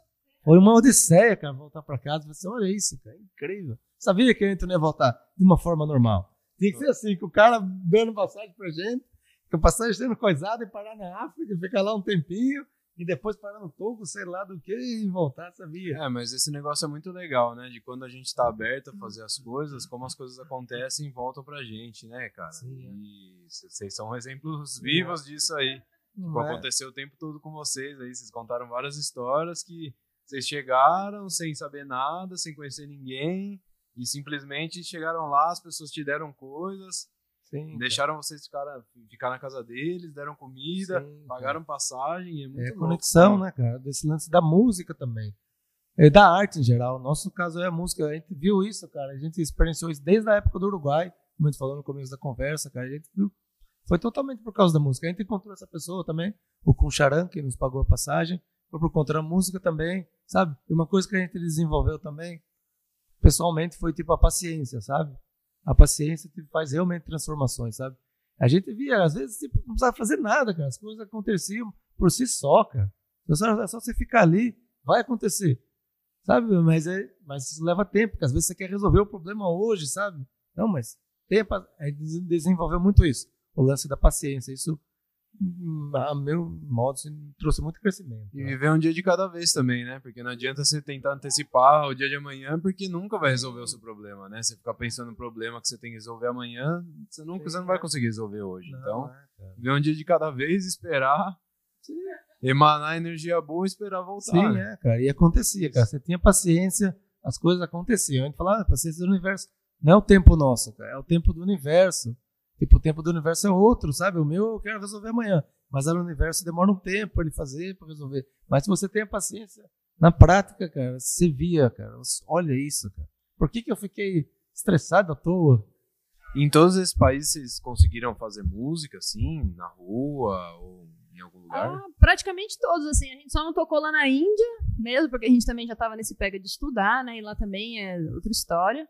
Speaker 4: Foi uma odisseia, cara, voltar pra casa. Você, assim, olha isso, cara, incrível. Sabia que a gente não ia voltar de uma forma normal. Tinha que ser assim, que o cara dando passagem pra gente, que a passagem sendo coisada e parar na África, ficar lá um tempinho, e depois parar no Togo, sei lá do que, e voltar, sabia?
Speaker 2: É, mas esse negócio é muito legal, né? De quando a gente tá aberto a fazer as coisas, como as coisas acontecem e voltam pra gente, né, cara?
Speaker 4: Sim, é.
Speaker 2: E vocês são exemplos vivos disso aí. Tipo,
Speaker 4: é?
Speaker 2: aconteceu o tempo todo com vocês aí. Vocês contaram várias histórias que vocês chegaram sem saber nada, sem conhecer ninguém, e simplesmente chegaram lá, as pessoas te deram coisas.
Speaker 4: Sim,
Speaker 2: Deixaram vocês ficar, ficar na casa deles, deram comida,
Speaker 4: Sim,
Speaker 2: pagaram passagem. É, muito
Speaker 4: É
Speaker 2: louco,
Speaker 4: conexão, né, cara? Desse lance da música também. Da arte em geral. Nosso caso é a música. A gente viu isso, cara. A gente experienciou isso desde a época do Uruguai, como a gente falou no começo da conversa, cara. A gente viu. Foi totalmente por causa da música. A gente encontrou essa pessoa também, o Kuncharan, que nos pagou a passagem. Foi por conta da música também, sabe? E uma coisa que a gente desenvolveu também, pessoalmente, foi tipo a paciência, sabe? A paciência tipo, faz realmente transformações, sabe? A gente via, às vezes, tipo, não precisava fazer nada, cara. As coisas aconteciam por si só, cara. É só, é só você ficar ali, vai acontecer. Sabe? Mas, é, mas isso leva tempo, porque às vezes você quer resolver o problema hoje, sabe? Não, mas tempo, é, desenvolveu muito isso. O lance da paciência. Isso, a meu modo, assim, trouxe muito crescimento.
Speaker 2: E
Speaker 4: né?
Speaker 2: viver um dia de cada vez também, né? Porque não adianta você tentar antecipar o dia de amanhã, porque nunca vai resolver o seu problema, né? Você ficar pensando no problema que você tem que resolver amanhã, você nunca você não vai conseguir resolver hoje.
Speaker 4: Não,
Speaker 2: então,
Speaker 4: é,
Speaker 2: viver um dia de cada vez, esperar, emanar energia boa e esperar voltar.
Speaker 4: Sim,
Speaker 2: né?
Speaker 4: é, cara. E acontecia, cara. Você tinha paciência, as coisas aconteciam. A gente falava, ah, paciência do universo. Não é o tempo nosso, cara. É o tempo do universo. Tipo, o tempo do universo é outro, sabe? O meu eu quero resolver amanhã. Mas o universo demora um tempo pra ele fazer, pra resolver. Mas se você tem a paciência, na prática, cara, você via, cara. Olha isso, cara. Por que, que eu fiquei estressado à toa?
Speaker 2: Em todos esses países, vocês conseguiram fazer música, assim, na rua ou em algum lugar?
Speaker 3: Ah, praticamente todos, assim. A gente só não tocou lá na Índia, mesmo, porque a gente também já tava nesse pega de estudar, né? E lá também é outra história.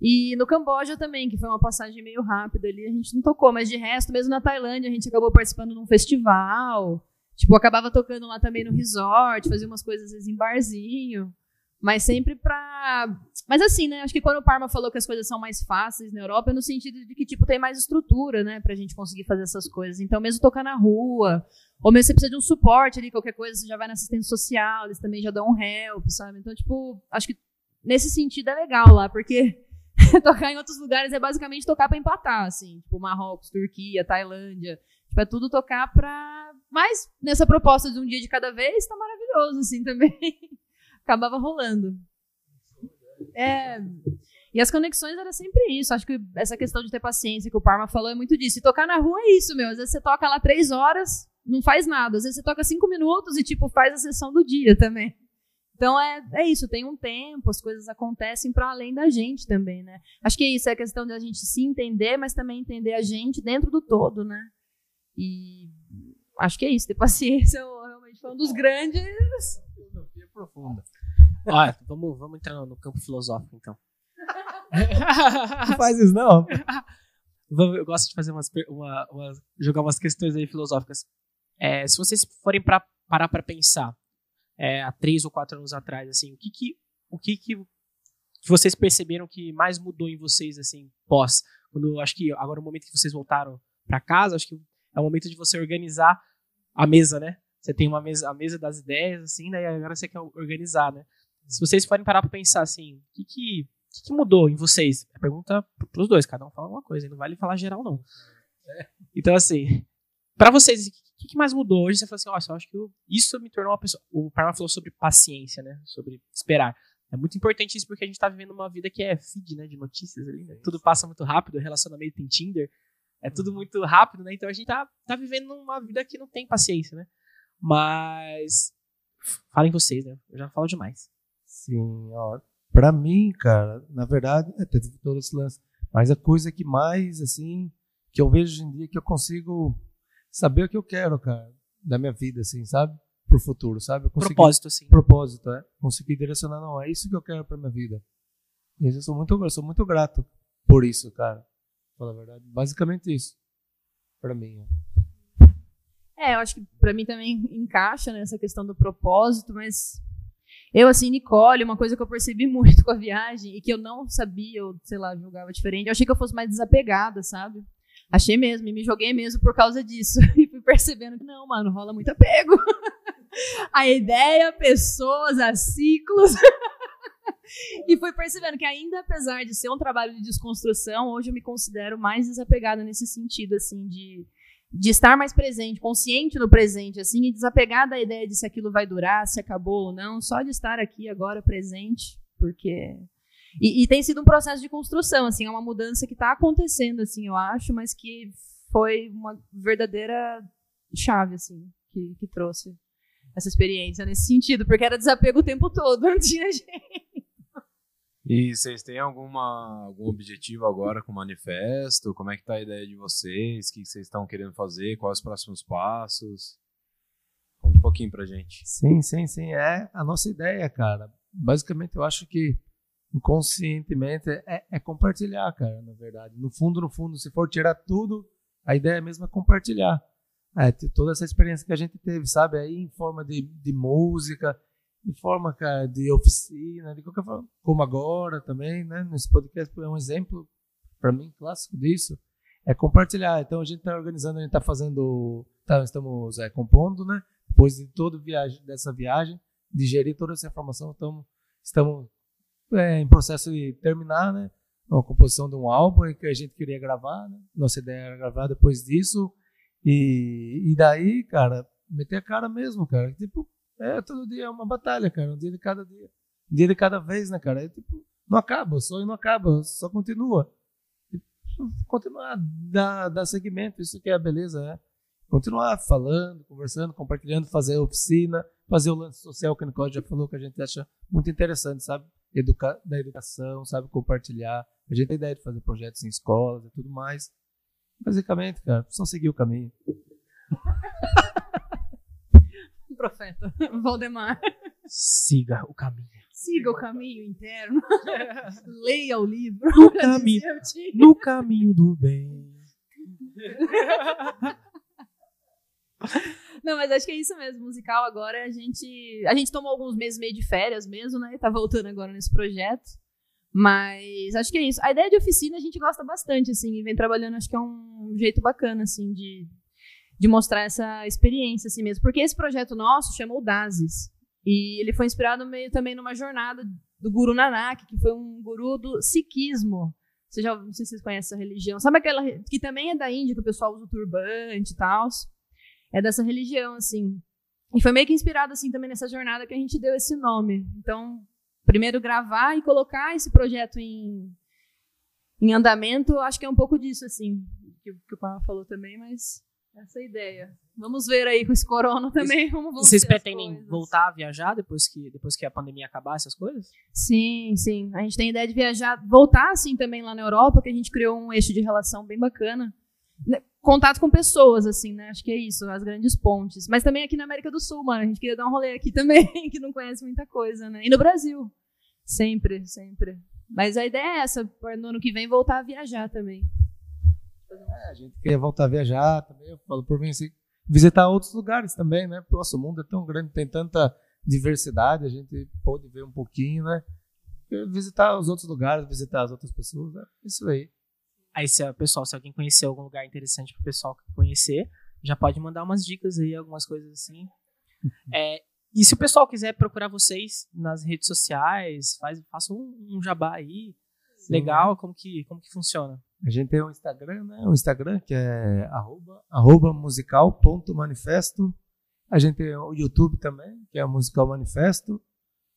Speaker 3: E no Camboja também, que foi uma passagem meio rápida ali, a gente não tocou, mas de resto, mesmo na Tailândia, a gente acabou participando de um festival. Tipo, acabava tocando lá também no resort, fazia umas coisas vezes em barzinho. Mas sempre pra. Mas assim, né? Acho que quando o Parma falou que as coisas são mais fáceis na Europa, é no sentido de que, tipo, tem mais estrutura, né? Pra gente conseguir fazer essas coisas. Então, mesmo tocar na rua, ou mesmo você precisa de um suporte ali, qualquer coisa, você já vai na assistência social, eles também já dão um help, sabe? Então, tipo, acho que nesse sentido é legal lá, porque tocar em outros lugares é basicamente tocar pra empatar, assim. Tipo, Marrocos, Turquia, Tailândia. Tipo, é tudo tocar pra. Mas nessa proposta de um dia de cada vez, tá maravilhoso, assim, também. Acabava rolando. É. E as conexões era sempre isso. Acho que essa questão de ter paciência que o Parma falou é muito disso. E tocar na rua é isso, meu. Às vezes você toca lá três horas, não faz nada. Às vezes você toca cinco minutos e, tipo, faz a sessão do dia também. Então é, é isso, tem um tempo, as coisas acontecem para além da gente também, né? Acho que é isso, é a questão de a gente se entender, mas também entender a gente dentro do todo, né? E acho que é isso, ter paciência realmente foi um dos grandes.
Speaker 4: Filosofia profunda.
Speaker 1: Olha, vamos, vamos entrar no campo filosófico, então.
Speaker 4: Não faz isso, não.
Speaker 1: Vamos- Eu gosto de fazer umas, uma- umas- jogar umas questões aí filosóficas. É, se vocês forem pra, parar para pensar, é, há três ou quatro anos atrás, assim, o que que, o que que vocês perceberam que mais mudou em vocês, assim, pós? Quando acho que agora é o momento que vocês voltaram para casa, acho que é o momento de você organizar a mesa, né? Você tem uma mesa, a mesa das ideias, assim, né? E agora você quer organizar, né? Se vocês forem parar para pensar, assim, o que que, que que mudou em vocês? É pergunta pros dois, cada um fala uma coisa, não vale falar geral, não. Então, assim, pra vocês, o que, que mais mudou? Hoje você falou assim, nossa, eu acho que eu- isso me tornou uma pessoa. O Parma falou sobre paciência, né? Sobre esperar. É muito importante isso porque a gente tá vivendo uma vida que é feed, né? De notícias ali, né? Tudo passa muito rápido, relacionamento tem Tinder. É tudo muito rápido, né? Então a gente tá, tá vivendo uma vida que não tem paciência, né? Mas. Falem vocês, né? Eu já falo demais.
Speaker 4: Sim, ó. Pra mim, cara, na verdade, é, teve todo esse lance. Mas a coisa que mais, assim, que eu vejo hoje em dia, que eu consigo saber o que eu quero, cara, da minha vida, assim, sabe? Pro futuro, sabe? Consegui-
Speaker 1: Propósito, assim.
Speaker 4: propósito, é. Conseguir direcionar, não, é isso que eu quero pra minha vida. E eu sou muito, eu sou muito grato por isso, cara. Pra falar a verdade. Basicamente isso. Pra mim. é.
Speaker 3: É, eu acho que pra mim também encaixa nessa questão do propósito, mas eu, assim, Nicole, uma coisa que eu percebi muito com a viagem e que eu não sabia, eu, sei lá, julgava diferente, eu achei que eu fosse mais desapegada, sabe? Achei mesmo, e me joguei mesmo por causa disso. E fui percebendo que não, mano, rola muito apego. a ideia, pessoas, a ciclos. e fui percebendo que ainda apesar de ser um trabalho de desconstrução, hoje eu me considero mais desapegada nesse sentido, assim, de de estar mais presente, consciente no presente, assim, e desapegar da ideia de se aquilo vai durar, se acabou ou não, só de estar aqui agora presente, porque. E, e, tem sido um processo de construção, assim, é uma mudança que está acontecendo, assim, eu acho, mas que foi uma verdadeira chave, assim, que, que trouxe essa experiência nesse sentido, porque era desapego o tempo todo, não tinha gente.
Speaker 2: E vocês têm alguma, algum objetivo agora com o manifesto? Como é que tá a ideia de vocês? O que vocês estão querendo fazer? Quais os próximos passos? Conta um pouquinho pra gente.
Speaker 4: Sim, sim, sim. É a nossa ideia, cara. Basicamente, eu acho que inconscientemente é, é compartilhar, cara, na verdade. No fundo, no fundo, se for tirar tudo, a ideia mesmo é compartilhar. É, toda essa experiência que a gente teve, sabe? Aí em forma de, de música, em forma, cara, de oficina, de qualquer forma, como agora também, né? Nesse podcast é um exemplo, para mim, clássico disso, é compartilhar. Então a gente está organizando, a gente está fazendo, tá, estamos é, compondo, né? Depois de toda viagem, dessa viagem, digerir toda essa informação, estamos, estamos é, em processo de terminar, né? Uma composição de um álbum que a gente queria gravar, né? Nossa ideia era gravar depois disso. E, e daí, cara, meter a cara mesmo, cara. Tipo, é, todo dia é uma batalha, cara. Um dia de cada dia. Um dia de cada vez, né, cara? É, tipo, não acaba, o sonho não acaba, só continua. Tipo, continuar, dar, dar segmento, isso que é a beleza, né? Continuar falando, conversando, compartilhando, fazer oficina, fazer o lance social que o Nicole já falou, que a gente acha muito interessante, sabe? Educa da educação, sabe? Compartilhar. A gente tem ideia de fazer projetos em escolas e tudo mais. Basicamente, cara, só seguir o caminho.
Speaker 3: profeta, Valdemar.
Speaker 1: Siga o caminho.
Speaker 3: Siga o caminho interno. Leia o livro.
Speaker 1: No caminho, no caminho do bem.
Speaker 3: Não, mas acho que é isso mesmo. Musical agora a gente. A gente tomou alguns meses meio de férias mesmo, né? Tá voltando agora nesse projeto. Mas acho que é isso. A ideia de oficina a gente gosta bastante, assim, e vem trabalhando, acho que é um jeito bacana, assim, de, de mostrar essa experiência assim mesmo. Porque esse projeto nosso chama o DASIS. E ele foi inspirado meio também numa jornada do Guru Nanak, que foi um guru do Sikhismo. Você já, não sei se vocês conhecem essa religião. Sabe aquela que também é da Índia, que o pessoal usa o turbante e tal. É dessa religião, assim. E foi meio que inspirado, assim, também nessa jornada que a gente deu esse nome. Então, primeiro gravar e colocar esse projeto em, em andamento, acho que é um pouco disso, assim, que, que o Paulo falou também, mas essa é a ideia. Vamos ver aí com esse corona também. Como vão
Speaker 1: Vocês pretendem voltar a viajar depois que, depois que a pandemia acabar, essas coisas?
Speaker 3: Sim, sim. A gente tem ideia de viajar, voltar assim também lá na Europa, que a gente criou um eixo de relação bem bacana. Né, contato com pessoas, assim, né? Acho que é isso, as grandes pontes. Mas também aqui na América do Sul, mano. A gente queria dar um rolê aqui também, que não conhece muita coisa, né? E no Brasil. Sempre, sempre. Mas a ideia é essa, no ano que vem voltar a viajar também.
Speaker 4: É, a gente queria voltar a viajar também, eu falo por mim assim, visitar outros lugares também, né? O mundo é tão grande, tem tanta diversidade, a gente pode ver um pouquinho, né? Visitar os outros lugares, visitar as outras pessoas, é isso aí.
Speaker 1: Aí, se, pessoal, se alguém conhecer algum lugar interessante para o pessoal conhecer, já pode mandar umas dicas aí, algumas coisas assim. é, e se o pessoal quiser procurar vocês nas redes sociais, faz, faça um, um jabá aí, Sim. legal, como que, como que funciona?
Speaker 4: A gente tem um Instagram, né? Um Instagram que é arroba, arroba musical.manifesto. A gente tem o YouTube também, que é o Musical Manifesto.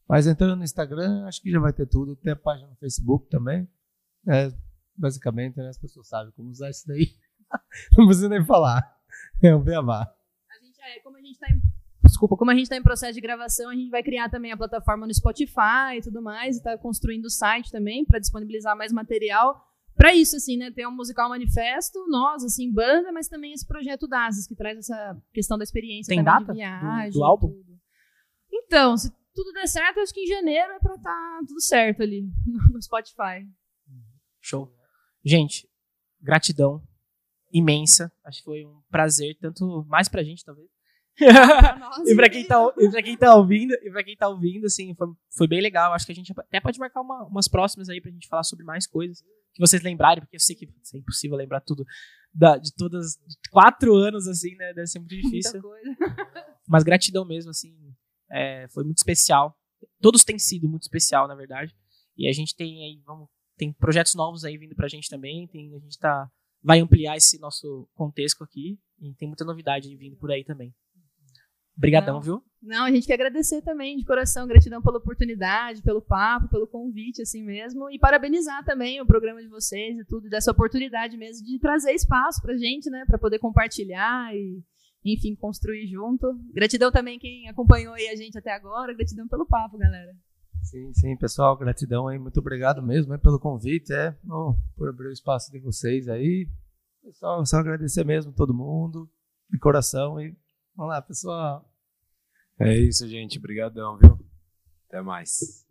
Speaker 4: Mas entrando no Instagram, acho que já vai ter tudo. Tem a página no Facebook também. É, basicamente, né, as pessoas sabem como usar isso daí. Não precisa nem falar. É um beabá.
Speaker 3: A gente, é, como a gente está em desculpa, como a gente está em processo de gravação, a gente vai criar também a plataforma no Spotify e tudo mais, e está construindo o site também para disponibilizar mais material para isso, assim, né? Tem um musical manifesto, nós, assim, banda, mas também esse projeto DASAS, que traz essa questão da experiência
Speaker 1: Tem data
Speaker 3: de viagem.
Speaker 1: Do, do álbum?
Speaker 3: Tudo. Então, se tudo der certo, acho que em janeiro é pra estar tá tudo certo ali no Spotify.
Speaker 1: Show. Gente, gratidão imensa. Acho que foi um prazer, tanto mais pra gente, talvez. e para quem, tá, e pra quem tá ouvindo, e para quem tá ouvindo, assim, foi, foi bem legal. Acho que a gente até pode marcar uma, umas próximas aí pra gente falar sobre mais coisas que vocês lembrarem, porque eu sei que é impossível lembrar tudo da, de todas. De quatro anos, assim, né? Deve ser muito difícil. Mas gratidão mesmo, assim. É, foi muito especial. Todos têm sido muito especial, na verdade. E a gente tem aí, vamos, tem projetos novos aí vindo pra gente também. Tem, a gente tá, vai ampliar esse nosso contexto aqui. E tem muita novidade vindo por aí também. Brigadão,
Speaker 3: Não.
Speaker 1: viu?
Speaker 3: Não, a gente quer agradecer também de coração, gratidão pela oportunidade, pelo papo, pelo convite, assim mesmo, e parabenizar também o programa de vocês e tudo, dessa oportunidade mesmo de trazer espaço pra gente, né, pra poder compartilhar e, enfim, construir junto. Gratidão também quem acompanhou aí a gente até agora, gratidão pelo papo, galera.
Speaker 4: Sim, sim, pessoal, gratidão aí, muito obrigado mesmo pelo convite, é, ó, por abrir o espaço de vocês aí. Pessoal, só agradecer mesmo todo mundo, de coração e vamos lá, pessoal.
Speaker 2: É isso, gente. Obrigadão, viu? Até mais.